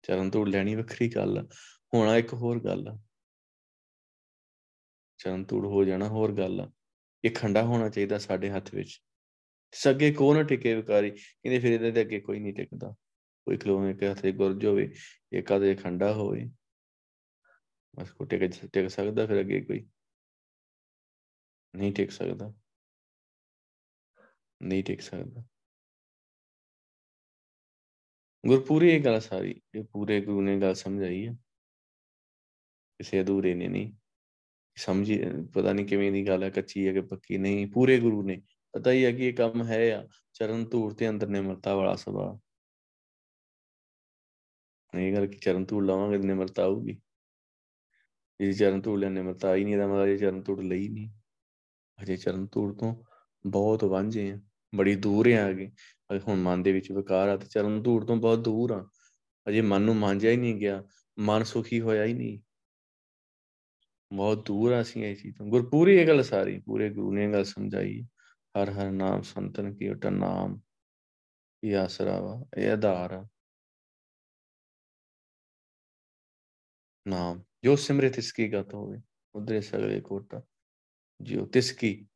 ਚਰਨ ਧੂੜ ਲੈਣੀ ਵੱਖਰੀ ਗੱਲ ਆ ਹੋਣਾ ਇੱਕ ਹੋਰ ਗੱਲ। ਆ ਚਰਨ ਧੂੜ ਹੋ ਜਾਣਾ ਹੋਰ ਗੱਲ ਆ ਇਹ ਖੰਡਾ ਹੋਣਾ ਚਾਹੀਦਾ ਸਾਡੇ ਹੱਥ ਵਿੱਚ। ਸੱਗੇ ਕੋ ਨਾ ਟਿਕੇ ਵਿਕਾਰੀ, ਕਹਿੰਦੇ ਫਿਰ ਇਹਦੇ ਦੇ ਅੱਗੇ ਕੋਈ ਨਹੀਂ ਟਿਕਦਾ। ਕੋਈ ਖਲੋਵੇਂ ਕਿ ਹੱਥੇ ਗੁਰਜ ਹੋਵੇ, ਇੱਕ ਆਦੇ ਖੰਡਾ ਹੋਵੇ। ਬਸ ਕੋ ਟਿਕ ਟਿਕ ਸਕਦਾ ਫਿਰ ਅੱਗੇ ਕੋਈ। ਨਹੀਂ ਟਿਕ ਸਕਦਾ। ਨਹੀਂ ਟਿਕ ਸਕਦਾ। ਗੁਰਪੂਰੀ ਇਹ ਗੱਲ ਸਾਰੀ ਇਹ ਪੂਰੇ ਗੁਰੂ ਨੇ ਗੱਲ ਸਮਝਾਈ ਹੈ ਕਿਸੇ ਅਧੂਰੇ ਨੇ ਨਹੀਂ ਸਮਝੀ ਪਤਾ ਨਹੀਂ ਕਿਵੇਂ ਦੀ ਗੱਲ ਹੈ ਕੱਚੀ ਹੈ ਕਿ ਪੱਕੀ ਨਹੀਂ ਪੂਰੇ ਗੁਰੂ ਨੇ ਪਤਾ ਹੀ ਹੈ ਕਿ ਇਹ ਕੰਮ ਹੈ ਆ ਚਰਨ ਧੂੜ ਤੇ ਅੰਦਰ ਨਿਮਰਤਾ ਵਾਲਾ ਸੁਭਾਅ ਨਹੀਂ ਗੱਲ ਕਿ ਚਰਨ ਧੂੜ ਲਾਵਾਂਗੇ ਤੇ ਨਿਮਰਤਾ ਆਊਗੀ ਜੇ ਚਰਨ ਧੂੜ ਲੈਣ ਨਿਮਰਤਾ ਆਈ ਨਹੀਂ ਦਾ ਮਤਲਬ ਇਹ ਚਰਨ ਧੂੜ ਲਈ ਨਹੀਂ ਅਜੇ ਚਰਨ ਧੂੜ ਤੋਂ ਬਹੁਤ ਵਾਂਝੇ ਆ ਬੜੀ ਦੂਰ ਆ ਅਗੇ ਹੁਣ ਮਨ ਦੇ ਵਿੱਚ ਵਿਕਾਰ ਆ ਤੇ ਚਰਨ ਧੂੜ ਤੋਂ ਬਹੁਤ ਦੂਰ ਆ। ਅਜੇ ਮਨ ਨੂੰ ਮਾਂਜਿਆ ਹੀ ਨਹੀਂ ਗਿਆ, ਮਨ ਸੁਖੀ ਹੋਇਆ ਹੀ ਨਹੀਂ। ਬਹੁਤ ਦੂਰ ਆ ਅਸੀਂ ਇਹ ਚੀਜ਼ ਤੋਂ। ਗੁਰਪੂਰੀ ਇਹ ਗੱਲ ਸਾਰੀ, ਪੂਰੇ ਗੁਰੂ ਨੇ ਗੱਲ ਸਮਝਾਈ। ਹਰ ਹਰ ਨਾਮ ਸੰਤਨ ਕੀ ਉਟ ਨਾਮ। ਇਹ ਆਸਰਾ ਵਾ, ਇਹ ਆਧਾਰ ਆ। ਨਾਮ। ਜੋ ਸਿਮਰੇ ਤਿਸ ਕੀ ਗਤ ਹੋਵੇ, ਉਧਰੇ ਸਗਲੇ ਕੋਟਾ। ਜਿਉ ਤਿਸ ਕੀ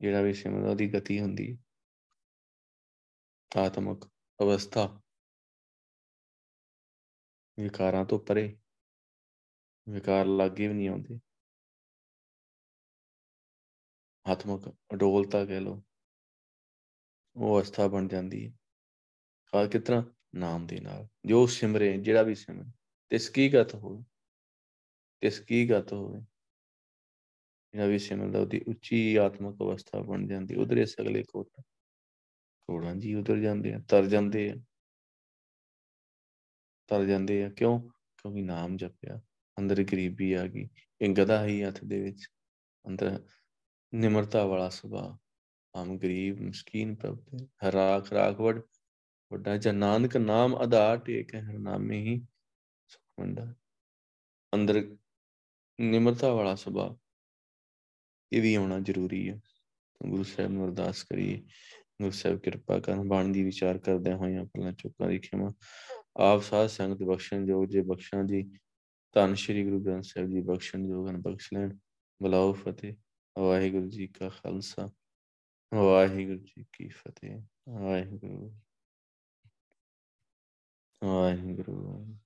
ਜਿਹੜਾ ਵੀ ਸਿਮਰਦਾ ਉਹਦੀ ਗਤੀ ਹੁੰਦੀ। ਆਤਮਕ ਅਵਸਥਾ ਵਿਕਾਰਾਂ ਤੋਂ ਪਰੇ ਵਿਕਾਰ ਲਾਗੇ ਵੀ ਨਹੀਂ ਆਉਂਦੇ ਆਤਮਕ ਅਡੋਲਤਾ ਕਹਿ ਲਓ ਉਹ ਅਵਸਥਾ ਬਣ ਜਾਂਦੀ ਹੈ ਕਾ ਕਿਤਨਾ ਨਾਮ ਦੇ ਨਾਲ ਜੋ ਸਿਮਰੇ ਜਿਹੜਾ ਵੀ ਸਿਮਰੇ ਤਿਸ ਕੀ ਗਤ ਹੋਵੇ ਤਿਸ ਕੀ ਗਤ ਹੋਵੇ ਜਿਹੜਾ ਵੀ ਸਿਮਰਦਾ ਉਹਦੀ ਉੱਚੀ ਆਤਮਕ ਅਵਸਥਾ ਬਣ ਜਾਂਦੀ ਉਧਰੇ ਸਗਲੇ ਕੋਟ ਕੋੜਾਂ ਜੀ, ਉਧਰ ਜਾਂਦੇ ਆ, ਤਰ ਜਾਂਦੇ ਆ। ਤਰ ਜਾਂਦੇ ਆ, ਕਿਉਂ? ਕਿਉਂਕਿ ਨਾਮ ਜਪਿਆ, ਅੰਦਰ ਗਰੀਬੀ ਆ ਗਈ, ਇਹ ਗਦਾ ਹੀ ਹੱਥ ਦੇ ਵਿੱਚ, ਅੰਦਰ ਨਿਮਰਤਾ ਵਾਲਾ ਸੁਭਾਅ। ਹਮ ਗਰੀਬ, ਮਸਕੀਨ ਪ੍ਰਭ ਦੇ ਹਰਾਖ ਰਾਖ ਵਡ ਵੱਡਾ ਜਾਂ ਨਾਨਕ ਨਾਮ ਆਧਾਰ ਟੇਕ ਹੈ ਹਰ ਨਾਮੇ ਹੀ ਸੁਖਮੰਡਾ ਅੰਦਰ ਨਿਮਰਤਾ ਵਾਲਾ ਸੁਭਾਅ, ਇਹ ਵੀ ਆਉਣਾ ਜ਼ਰੂਰੀ ਹੈ। ਗੁਰੂ ਸਾਹਿਬ ਨੂੰ ਅਰਦਾਸ ਕਰੀਏ। ਗੁਰੂ ਸਾਹਿਬ ਕਿਰਪਾ ਕਰਨ, ਬਾਣੀ ਦੀ ਵਿਚਾਰ ਕਰਦੇ ਹੋਏ ਪਹਿਲਾਂ ਚੁੱਕਾਂ ਦੀ ਖਿਮਾ। ਆਪ ਸਾਧ ਸੰਗਤ ਬਖਸ਼ਣ ਜੋਗ ਜੇ ਬਖਸ਼ਾਂ ਜੀ, ਧੰਨ ਸ਼੍ਰੀ ਗੁਰੂ ਗ੍ਰੰਥ ਸਾਹਿਬ ਜੀ ਬਖਸ਼ਣ ਜੋਗ ਹਨ, ਬਖਸ਼ ਲੈਣ। ਬਲਾਉ ਫਤਿਹ, ਵਾਹਿਗੁਰੂ ਜੀ ਕਾ ਖਾਲਸਾ, ਵਾਹਿਗੁਰੂ ਜੀ ਕੀ ਫਤਿਹ, ਵਾਹਿਗੁਰੂ। ਵਾਹਿਗੁਰੂ।